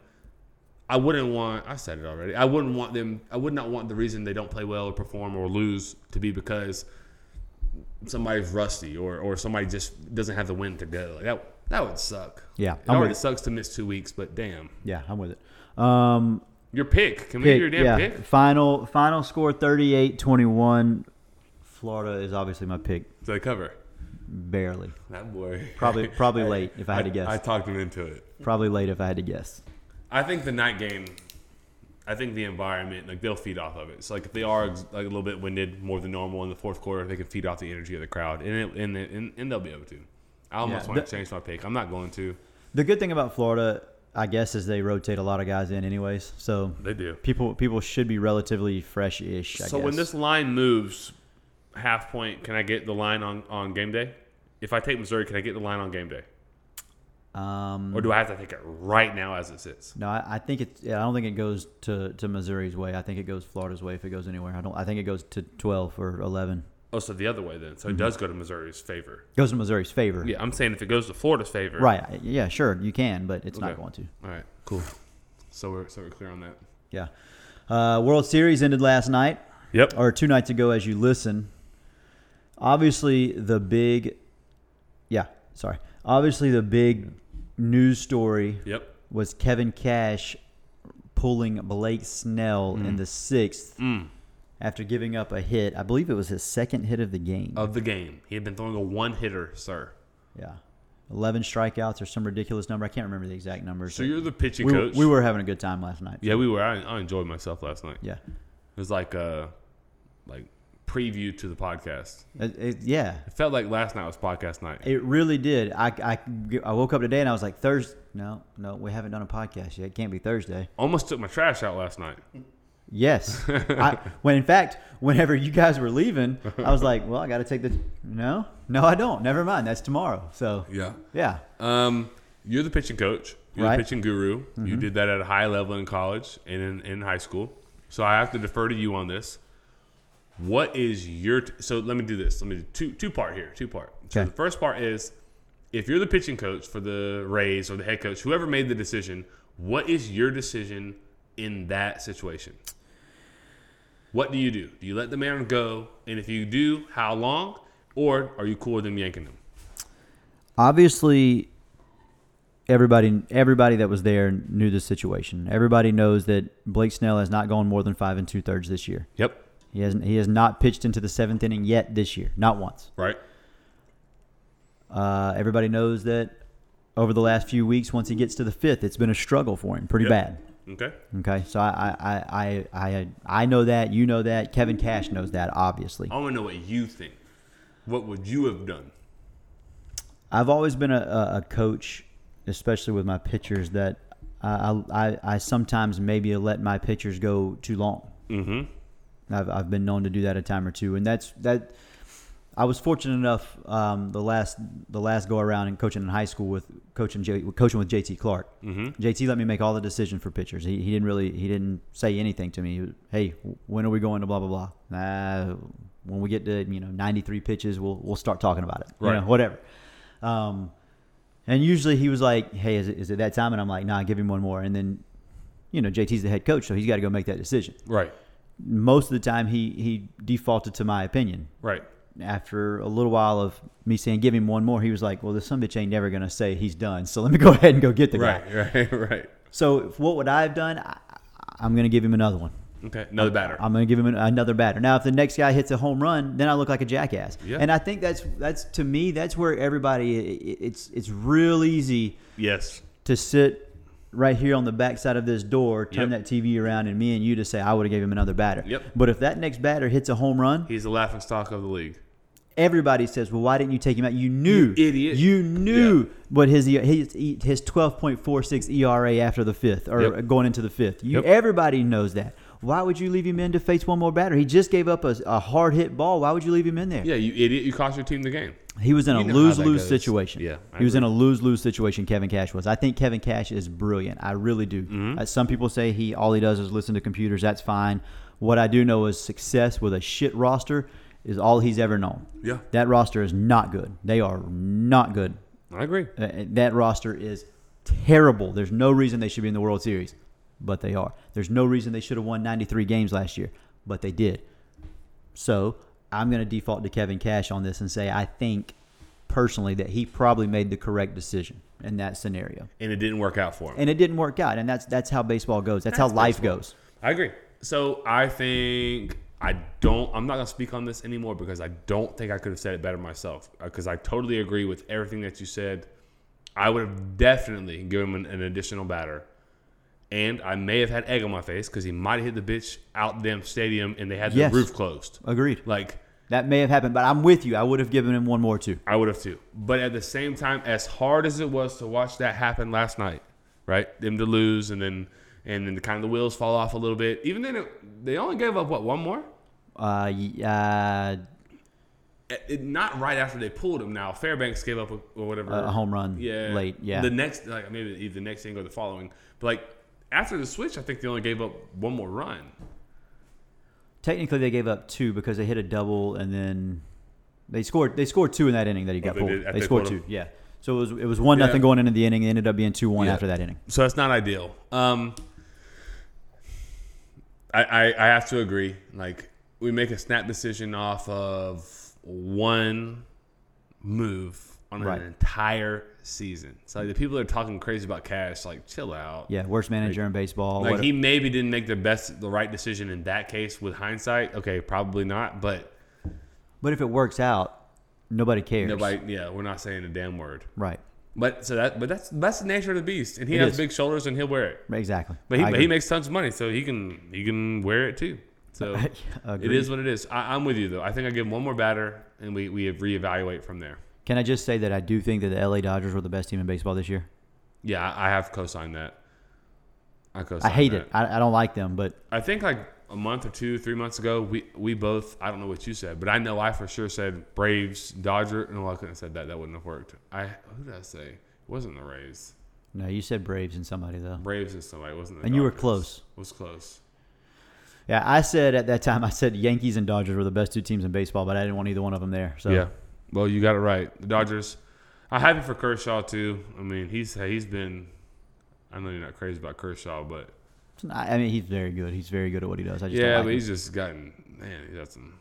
I wouldn't want. I said it already. I wouldn't want them. I would not want the reason they don't play well or perform or lose to be because somebody's rusty or or somebody just doesn't have the wind to go. Like that. That would suck. Yeah, it I'm already sucks to miss two weeks, but damn, yeah, I'm with it. Um, your pick. Can we pick, hear your damn yeah, pick? final final score 38-21. Florida is obviously my pick. So they cover. Barely. That boy. Probably probably late if I had to guess. I talked him into it. probably late if I had to guess. I think the night game. I think the environment, like they'll feed off of it. So like if they are like a little bit winded more than normal in the fourth quarter, they can feed off the energy of the crowd, and it, and, it, and, and they'll be able to. I almost Yeah, want to change my pick. I'm not going to. The good thing about Florida, I guess, is they rotate a lot of guys in anyways. So They do. people people should be relatively fresh-ish. I So guess. when this line moves half point, can I get the line on on game day? If I take Missouri, can I get the line on game day, um, or do I have to take it right now as it sits? no, I, I think it's. Yeah, I don't think it goes to, to Missouri's way. I think it goes Florida's way if it goes anywhere. I don't. I think it goes to twelve or eleven. Oh, so the other way then. So it Mm-hmm. does go to Missouri's favor. Goes to Missouri's favor. Yeah, I'm saying if it goes to Florida's favor, Right. Yeah. Sure. You can, but it's not Okay. going to. All right, cool. So we're so we're clear on that. Yeah. Uh, World Series ended last night. Yep. or two nights ago as you listen. Obviously, the big, yeah, sorry. Obviously, the big news story Yep. was Kevin Cash pulling Blake Snell in the sixth Mm. after giving up a hit. I believe it was his second hit of the game. Of the game, he had been throwing a one hitter, sir. yeah, eleven strikeouts or some ridiculous number. I can't remember the exact numbers. So you're the pitching we, coach. we were having a good time last night. Yeah, we were. I, I enjoyed myself last night. Yeah. It was like uh like preview to the podcast. It- it- yeah. It felt like last night was podcast night. It really did. I, I, I woke up today and I was like, Thursday. No, no, we haven't done a podcast yet. It can't be Thursday. Almost took my trash out last night. Yes. I, when in fact, whenever you guys were leaving, I was like, well, I got to take the. No, no, I don't. Never mind. That's tomorrow. So Yeah. yeah, Um, you're the pitching coach. You're Right. the pitching guru. You did that at a high level in college and in, in high school. So I have to defer to you on this. What is your t- so? Let me do this. Let me do two two part here. Two part. So Okay. the first part is if you're the pitching coach for the Rays or the head coach, whoever made the decision, what is your decision in that situation? What do you do? Do you let the man go? And if you do, how long? Or are you cool with them yanking him? obviously, everybody, everybody that was there knew the situation. Everybody knows that Blake Snell has not gone more than five and two thirds this year. Yep. He hasn't. He has not pitched into the seventh inning yet this year. Not once. Right. Uh, everybody knows that over the last few weeks, once he gets to the fifth, it's been a struggle for him, pretty Yep. bad. Okay. Okay, so I I, I I I know that you know that Kevin Cash knows that obviously. I want to know what you think. What would you have done? I've always been a, a, coach, especially with my pitchers, that I, I I sometimes maybe let my pitchers go too long. Mm-hmm. I've I've been known to do that a time or two, and that's that. I was fortunate enough um, the last the last go around and coaching in high school with coaching J, coaching with JT Clark. Mm-hmm. JT let me make all the decisions for pitchers. He, he didn't really he didn't say anything to me. He was, hey, when are we going to blah blah blah? Nah, when we get to you know 93 pitches, we'll we'll start talking about it. You Right. know, whatever. Um, and usually he was like, hey, is it, is it that time? And I'm like, nah, give him one more. And then, you know, JT's the head coach, so he's got to go make that decision. Right. Most of the time, he he defaulted to my opinion Right. after a little while of me saying give him one more, he was like, "Well, this son bitch ain't never gonna say he's done. So let me go ahead and go get the guy." Right. Right. Right. So if- what would I have done? I, I'm gonna give him another one. Okay. Another batter. I'm gonna give him an, another batter. Now, if the next guy hits a home run, then I look like a jackass. Yeah. And I think that's that's to me that's where everybody it's it's real easy yes. to sit right here on the backside of this door, turn Yep. that TV around, and me and you to say I would have gave him another batter. Yep. But if that next batter hits a home run, He's the laughing stock of the league. everybody says, "Well, why didn't you take him out? You knew, You idiot." You knew Yeah. what his his his twelve point four six ERA after the fifth or Yep. going into the fifth. You Yep. everybody knows that. Why would you leave him in to face one more batter? He just gave up a, a hard hit ball. Why would you leave him in there? Yeah, you idiot. You cost your team the game. He was in You a lose lose situation. Yeah, I he was in a lose lose situation. Kevin Cash was. I think Kevin Cash is brilliant. I really do. Mm-hmm. Uh, some people say he all he does is listen to computers. That's fine. What I do know is success with a shit roster is all he's ever known. Yeah. that roster is not good. They are not good. I agree. Uh, that roster is terrible. There's no reason they should be in the World Series, but they are. There's no reason they should have won 93 games last year, but they did. So I'm going to default to Kevin Cash on this and say I think personally that he probably made the correct decision in that scenario, And it didn't work out for him. and it didn't work out. And that's that's how baseball goes. That's, how life baseball. goes. I agree. So I think I don't. I'm not gonna speak on this anymore because I don't think I could have said it better myself. Uh, because I totally agree with everything that you said. I would have definitely given him an, an additional batter, and I may have had egg on my face because he might have hit the bitch out the damn stadium and they had the Yes. roof closed. Agreed. Like That may have happened, but I'm with you. I would have given him one more too. I would have too. But at the same time, as hard as it was to watch that happen last night, right? Them to lose and then and then the kind of the wheels fall off a little bit. Even then, it, they only gave up what one more. Uh, y- uh, It, it- not right after they pulled him. Now Fairbanks gave up a, or whatever a home run Yeah, late. Yeah. The next, like maybe either the next inning or the following. But like after the switch, I think they only gave up one more run. Technically, they gave up two because they hit a double and then they scored. They scored two in that inning that he got they pulled. did? They, They scored two. Yeah. So it was it was one Yeah. nothing going into the inning. It ended up being two one Yeah. after that inning. So that's not ideal. Um, I, I I have to agree. Like we make a snap decision off of one move on Right. an entire season. So like, the people that are talking crazy about cash, like chill out. Yeah, worst manager in baseball. Like What- he maybe didn't make the best, the right decision in that case. With hindsight, okay, probably not. But but if it works out, nobody cares. nobody, yeah, we're not saying a damn word. Right. But so that, but that's that's the nature of the beast, and he It has is. big shoulders, and he'll wear it. Exactly. But he, but he makes tons of money, so he can he can wear it too. So it is what it is. I, I'm with you though. I think I give him one more batter, and we we reevaluate from there. Can I just say that I do think that the LA Dodgers were the best team in baseball this year? Yeah, I, have co-signed that. I co I hate it. I, I don't like them, but I think like a month or two, three months ago, we we both. I don't know what you said, but I know I for sure said Braves, Dodger. No, I couldn't have said that. That wouldn't have worked. I who did I say? It wasn't the Rays. no, you said Braves and somebody though. Braves and somebody. Wasn't And you were close. It was close. Yeah, I said at that time I said Yankees and Dodgers were the best two teams in baseball, but I didn't want either one of them there. So Yeah. Well, you got it right. The Dodgers. I'm happy for Kershaw too. I mean, he's he's been. I know you're not crazy about Kershaw, but I mean he's very good. He's very good at what he does. I just don't yeah, like but him. he's just gotten man. He's had some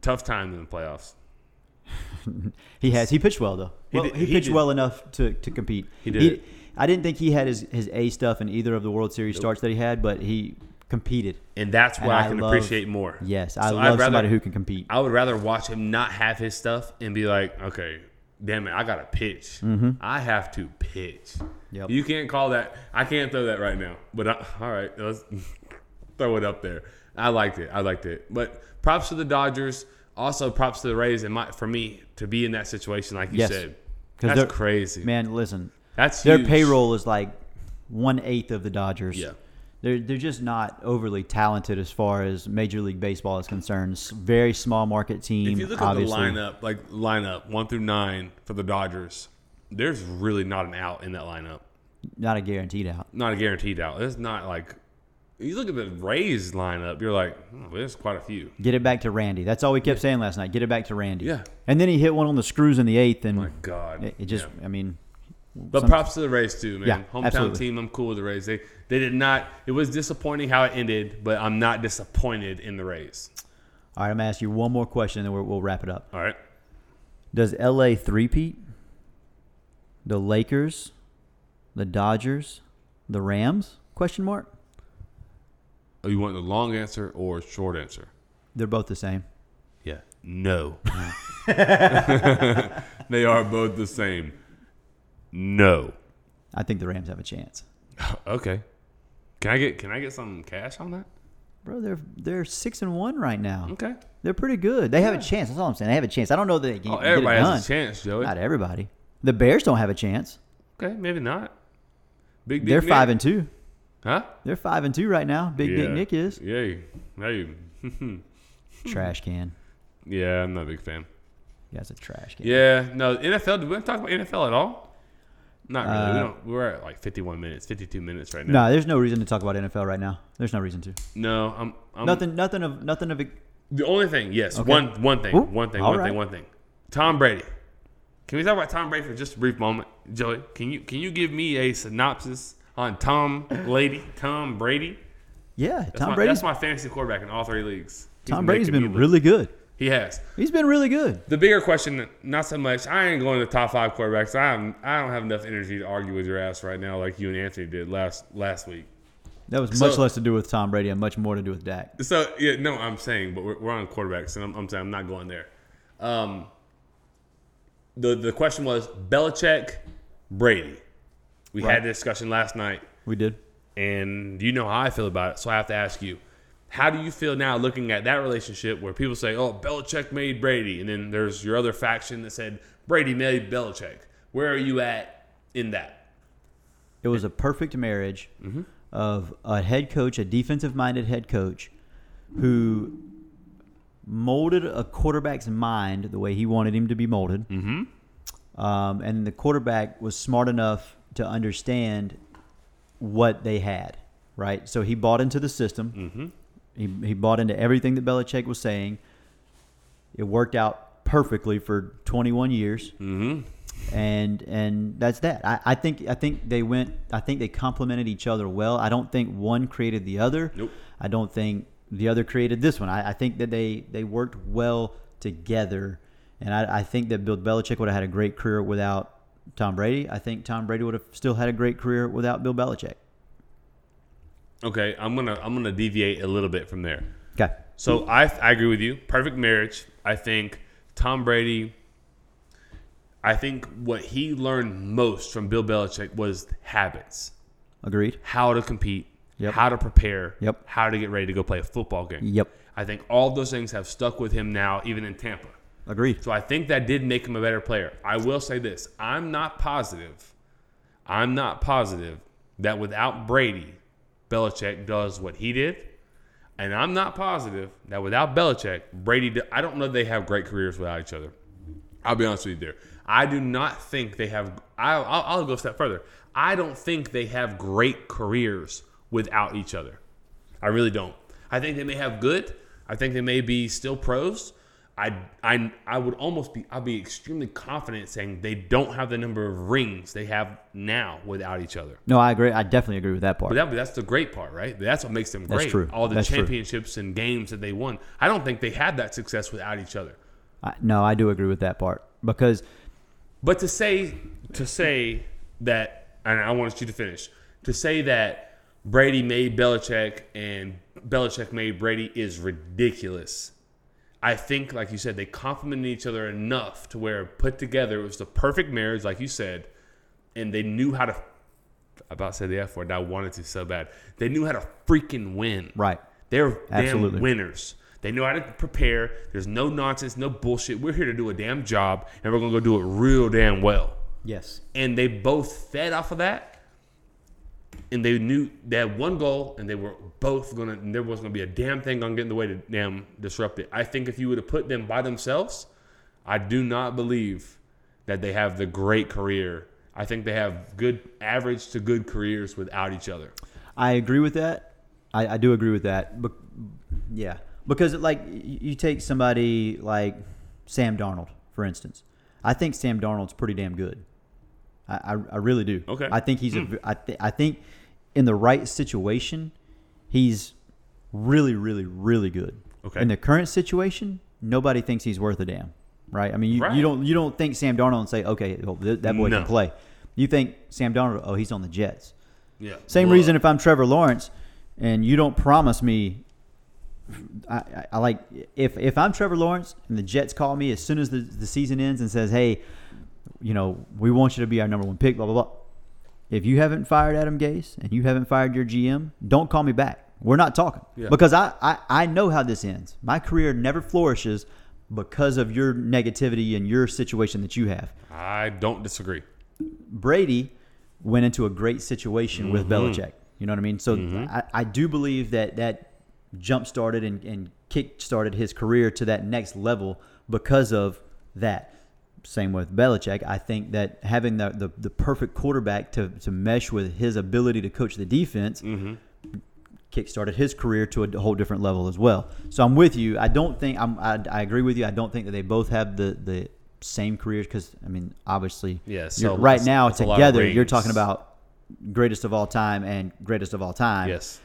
tough times in the playoffs. He has. He pitched well though. He Well, did- he, he pitched did. well enough to, to compete. He did. I didn't think he had his, his A stuff in either of the World Series starts that he had, but he competed. And that's And what I, I can love- appreciate more. Yes, I So I'd love rather- somebody who can compete. I would rather watch him not have his stuff and be like, okay, damn it, I got to pitch. Mm-hmm. I have to pitch. Yep. You can't call that. I can't throw that right now. But I, all right, let's throw it up there. I liked it. I liked it. But props to the Dodgers. Also, props to the Rays. And my, for me to be in that situation, like you Yes. said, that's crazy. Man, listen, That's their huge. payroll is like one eighth of the Dodgers. Yeah. They're, they're just not overly talented as far as Major League Baseball is concerned. Very small market team. If you look obviously. at the lineup, like lineup one through nine for the Dodgers, there's really not an out in that lineup. not a guaranteed out. Not a guaranteed out. It's not like you look at the Rays lineup, you're like, oh, there's quite a few. Get it back to Randy. That's all we kept saying last night. Get it back to Randy. Yeah. And then he hit one on the screws in the eighth, and My God. it, it just, Yeah. I mean, But some- props to the Rays too, man. Yeah, Hometown absolutely. team. I'm cool with the Rays. They they did not. It was disappointing how it ended, but I'm not disappointed in the Rays. all right, I'm gonna ask you one more question, and then we'll, we'll wrap it up. All right. Does LA three-peat? The Lakers, the Dodgers, the Rams? Question mark. Oh, you want the long answer or short answer? They're both the same. Yeah. No. they are both the same. No. I think the Rams have a chance, Okay. Can I get can I get some cash on that? bro. They're they're six and one right now. Okay. They're pretty good. They have a chance. That's all I'm saying. They have a chance. I don't know that they can Oh, get it everybody has a chance, Joey. Not everybody. The Bears don't have a chance. Okay, maybe not. Big Dick They're Nick? five and two. Huh? They're five and two right now. Big Dick Nick is Yeah. Hey. trash can. yeah, I'm not a big fan. You guys a trash can. Yeah, no, NFL. Did we talk about NFL at all? Not really. we Uh, don't. We're at like 51 minutes, 52 minutes right now. No, there's no reason to talk about NFL right now. There's no reason to. No, I'm. I'm nothing. Nothing of. Nothing of. The only thing, yes, Okay. one one thing, Ooh, one thing, one right. thing, one thing. Tom Brady. Can we talk about Tom Brady for just a brief moment, Joey? Can you can you give me a synopsis on Tom Lady, Tom Brady? Yeah, That's Tom my, Brady's. That's my fantasy quarterback in all three leagues. He's Tom Brady's been really good. He has. He's been really good. The bigger question, not so much. I ain't going to the top five quarterbacks. I am, I don't have enough energy to argue with your ass right now, like you and Anthony did last last week. That was So- much less to do with Tom Brady and much more to do with Dak. So yeah, no, I'm saying, but we're, we're on quarterbacks, and I'm, I'm saying I'm not going there. Um, the the question was Belichick, Brady. We Right. had the discussion last night, We did. and you know how I feel about it. So I have to ask you, how do you feel now looking at that relationship where people say, "Oh, Belichick made Brady," and then there's your other faction that said Brady made Belichick. Where are you at in that? It was a perfect marriage of a head coach, a defensive minded head coach, who molded a quarterback's mind the way he wanted him to be molded. Mm-hmm. Um, and the quarterback was smart enough to understand what they had, right? So he bought into the system. Mm-hmm. He, he bought into everything that Belichick was saying. It worked out perfectly for 21 years Mm-hmm. and and that's that. I, I think I think they went. I think they complemented each other well. I don't think one created the other. Nope. I don't think the other created this one. I, I think that they they worked well together, and I, I think that Bill Belichick would have had a great career without Tom Brady. I think Tom Brady would have still had a great career without Bill Belichick. Okay, I'm gonna I'm gonna deviate a little bit from there. Okay. So I, I agree with you. Perfect marriage. I think Tom Brady. I think what he learned most from Bill Belichick was habits, Agreed. how to compete, Yep. how to prepare, Yep. how to get ready to go play a football game. Yep. I think all those things have stuck with him now, even in Tampa. Agreed. So I think that did make him a better player. I will say this: I'm not positive. I'm not positive that without Brady, Belichick does what he did, and I'm not positive that without Belichick, Brady. I don't know they have great careers without each other. I'll be honest with you there. I do not think they have. I'll, I'll, I'll go a step further. I don't think they have great careers without each other. I really don't. I think they may have good. I think they may be still pros. I, I, I would almost be, I'll be extremely confident saying they don't have the number of rings they have now without each other. No, I agree. I definitely agree with that part. But, that, that's the great part, right? That's what makes them great. That's true. All the That's true. championships and games that they won. I don't think they had that success without each other. I, no, I do agree with that part because But to say to say that, and I want you to finish, to say that Brady made Belichick and Belichick made Brady is ridiculous. I think, like you said, they complemented each other enough to where put together it was the perfect marriage, like you said, and they knew how to. I about to say the F word. I wanted to so bad. They knew how to freaking win. Right. They're Absolutely. damn winners. They know how to prepare. There's no nonsense, no bullshit. We're here to do a damn job, and we're gonna go do it real damn well. Yes. And they both fed off of that, and they knew they had one goal, and they were both gonna. And there wasn't gonna be a damn thing gonna get in the way to damn disrupt it. I think if you would have put them by themselves, I do not believe that they have the great career. I think they have good average to good careers without each other. I agree with that. I, I do agree with that. But yeah, because like you take somebody like Sam Darnold, for instance. I think Sam Darnold's pretty damn good. I, I, I really do. Okay. I think he's a. Hmm. I, th- I think in the right situation, he's really, really, really good. Okay. In the current situation, nobody thinks he's worth a damn. Right. I mean, you, Right. you don't you don't think Sam Darnold and say, okay, well, th- that boy No. can play. You think Sam Darnold? Oh, he's on the Jets. Yeah. Same Well, reason if I'm Trevor Lawrence and you don't promise me, I, I, I like if if I'm Trevor Lawrence and the Jets call me as soon as the, the season ends and says, hey, you know, we want you to be our number one pick, blah blah blah. If you haven't fired Adam Gase and you haven't fired your GM, don't call me back. We're not talking Yeah. because I, I I know how this ends. My career never flourishes because of your negativity and your situation that you have. I don't disagree. Brady went into a great situation with Mm-hmm. Belichick. You know what I mean? So I, I do believe that that jump started and, and kick started his career to that next level because of that. Same with Belichick. I think that having the, the, the perfect quarterback to, to mesh with his ability to coach the defense Mm-hmm. kick started his career to a whole different level as well. So I'm with you. I don't think I'm, I, I agree with you. I don't think that they both have the, the same careers because I mean obviously Yeah, so right that's- now that's a lot of together you're talking about greatest of all time and greatest of all time. Yes,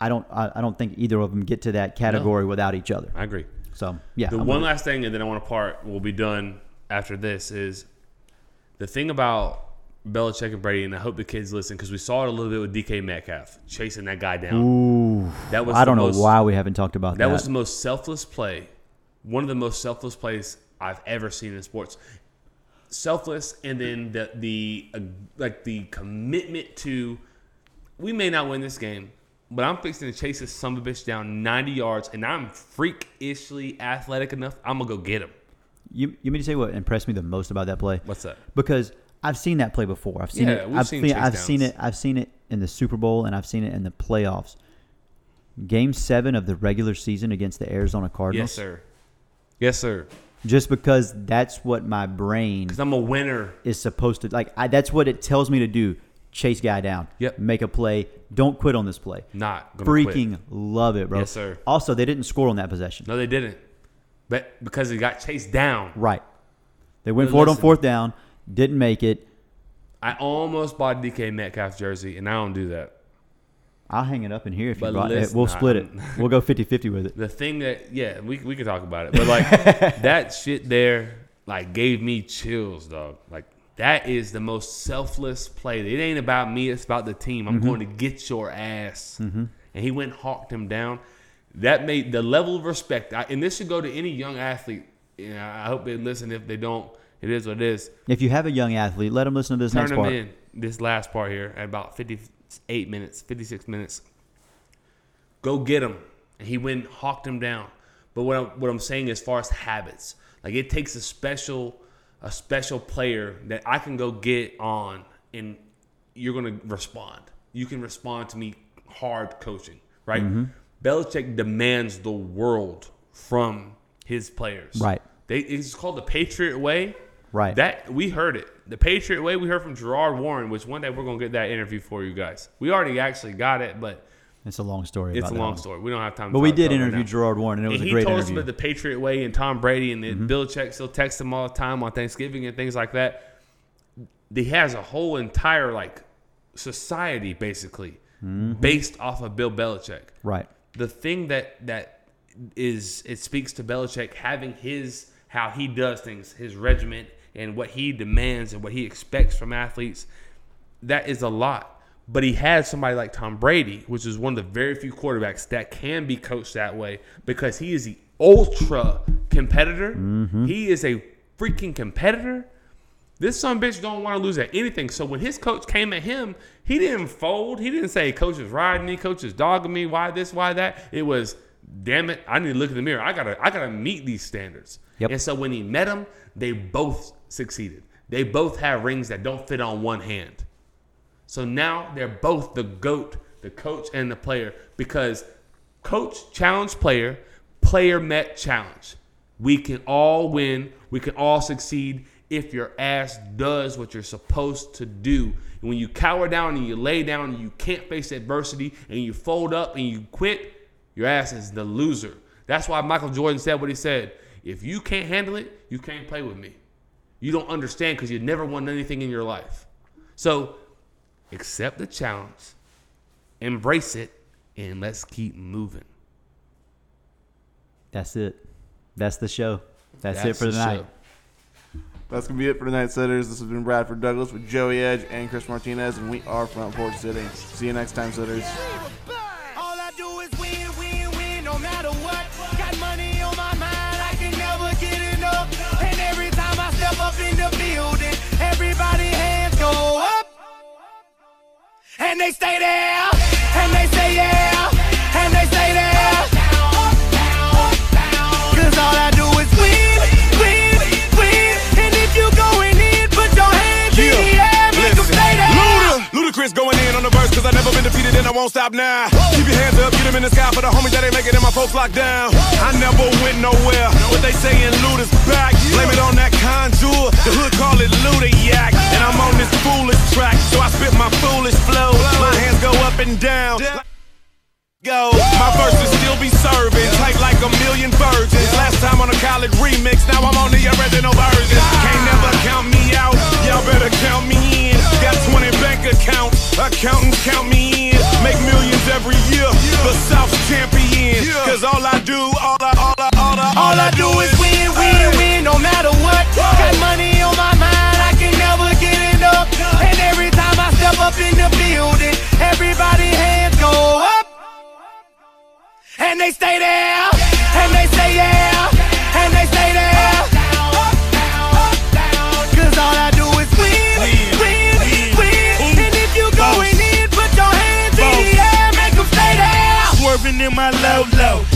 I don't I, I don't think either of them get to that category without each other. I agree. So yeah, The I'm one with last thing, and then I want to part. We'll be done after this. Is the thing about Belichick and Brady, and I hope the kids listen because we saw it a little bit with DK Metcalf chasing that guy down. Ooh, That was I don't know why we haven't talked about that. That was the most selfless play, one of the most selfless plays I've ever seen in sports. Selfless, and then the the uh, like the commitment to, we may not win this game, but I'm fixing to chase this son of a bitch down 90 yards, and I'm freakishly athletic enough. I'm gonna go get him. You, you mean to say what impressed me the most about that play? What's that? because I've seen that play before. I've seen Yeah, it. we've I've seen seen, I've seen it. I've seen it in the Super Bowl and I've seen it in the playoffs. Game seven of the regular season against the Arizona Cardinals. Yes, sir. Yes, sir. Just because that's what my brain Because I'm a winner. is supposed to like. I, that's what it tells me to do. Chase guy down. Yep. Make a play. Don't quit on this play. Not gonna quit. Freaking love it, bro. Yes, sir. Also, they didn't score on that possession. No, they didn't. But because he got chased down, Right. They went But for it on listen. fourth down. Didn't make it. I almost bought DK Metcalf jersey, and I don't do that. I'll hang it up in here if you But brought it. We'll split it. We'll go 50-50 with it. The thing that yeah, we we can talk about it, but like that shit there, like gave me chills, dog. Like that is the most selfless play. It ain't about me; it's about the team. Mm-hmm. I'm going to get your ass. And he went and hawked him down. That made the level of respect, I, and this should go to any young athlete. You know, I hope they listen. If they don't, it is what it is. If you have a young athlete, let them listen to this Turn next them part. in. This last part here at about 58 minutes, 56 minutes. Go get him. And he went hawked him down. But what I'm, what I'm saying as far as habits, like it takes a special a special player that I can go get on and you're gonna respond. You can respond to me hard coaching, right? Mm-hmm. Belichick demands the world from his players. Right. They it's called the Patriot way. Right. That we heard it. The Patriot way we heard from Gerard Warren, which one day we're gonna get that interview for you guys. We already actually got it, but It's a long story. it's a long one. story. We don't have time. to But we did interview now. Gerard Warren, and it was And a he told us about the Patriot way and Tom Brady and Mm-hmm. mm Belichick still texts him all the time on Thanksgiving and things like that. He has a whole entire like society basically Mm-hmm. based off of Bill Belichick right. The thing that that is it speaks to Belichick having his how he does things, his regiment, and what he demands and what he expects from athletes. That is a lot. But he has somebody like Tom Brady, which is one of the very few quarterbacks that can be coached that way because he is the ultra competitor. Mm-hmm. He is a freaking competitor. This son bitch don't want to lose at anything. So when his coach came at him, he didn't fold. He didn't say, "Coach is riding me. Coach is dogging me. Why this? Why that?" It was, "Damn it! I need to look in the mirror. I gotta, I gotta meet these standards." Yep. And so when he met him, they both succeeded. They both have rings that don't fit on one hand. So now they're both the GOAT, the coach and the player, because coach challenged player, player met challenge. We can all win, we can all succeed if your ass does what you're supposed to do. And when you cower down and you lay down and you can't face adversity and you fold up and you quit, your ass is the loser. That's why Michael Jordan said what he said. If you can't handle it, you can't play with me. You don't understand because you never won anything in your life. So accept the challenge, embrace it, and let's keep moving. That's it. That's the show. That's, it for the the night. show. That's gonna be it for tonight's sitters. This has been Bradford Douglas with Joey Edge and Chris Martinez, and we are Front Porch Sitting. See you next time, sitters. All I do is never been defeated and I won't stop now. Keep your hands up, get them in the sky for the homies that ain't making it, my folks locked down. I never went nowhere, what they saying Luda's back. Blame it on that conjure. the hood call it Luda Yak. And I'm on this foolish track, so I spit my foolish flow. My hands go up and down. Go. My verses still be serving, tight like a million virgins. Last time on a college remix, now I'm on the original version. Can't never count me out, y'all better count me in. Got 20 bank accounts, accountants count me in. Make millions every year, the South's champion. Cause all I do, all I, all I, all I, All I do is win, win, win, no matter what. Got money on my mind, I can never get enough. And every time I step up in the building, everybody hands go up. And they stay there, and they say yeah, and they stay there. Cause all I do is win, win, win. And if you going in, put your hands in the air, make 'em stay there. Swerving in my low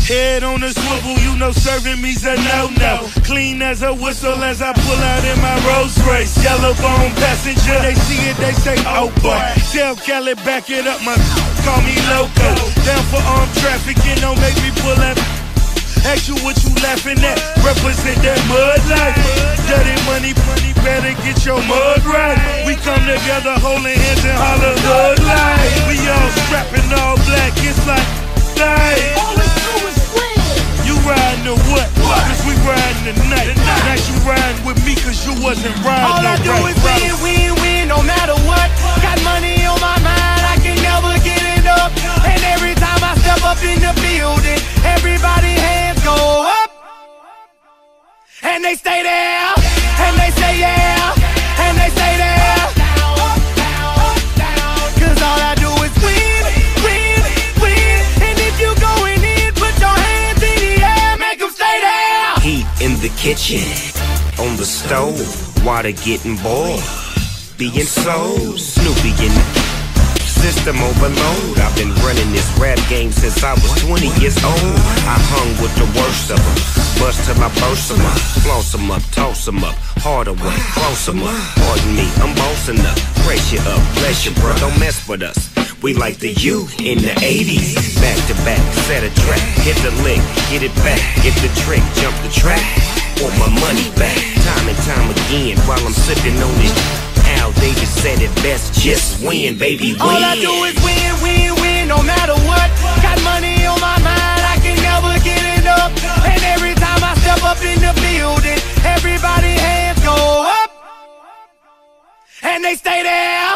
head on a swivel, you know serving me's a no no. Clean as a whistle as I pull out in my Rolls Royce. Yellow bone passenger, they see it, they say, oh boy. Tell Kelly back it up, my call me loco. Down for armed trafficking, don't make me pull that. Ask you what you laughing at. Represent that mud life. Dirty money, money, better get your mud right. We come together holding hands and holler hood life. We all strapping all black, it's like night. Riding or what? Cause we riding tonight. Now you riding with me cause you wasn't riding All I do is win, win, win, no matter what. Got money on my mind, I can never get enough. And every time I step up in the building, everybody hands go up. And they stay there, and they say yeah, the kitchen, on the stove, water getting boiled. Being sold, Snoopy in the system overload. I've been running this rap game since I was 20 years old. I hung with the worst of them. Bust till I burst them up. Floss them up, toss them up. Harder way, close them up. Pardon me, I'm bossing up. Brace you up, bless you, bro. Don't mess with us. We like the U in the 80s. Back to back, set a track. Hit the lick, get it back. Get the trick, jump the track. Want my money back. Time and time again while I'm sipping on this. Al Davis said it best, just win, baby, win. All I do is win, win, win, no matter what. Got money on my mind, I can never get enough. And every time I step up in the building, everybody hands go up. And they stay there,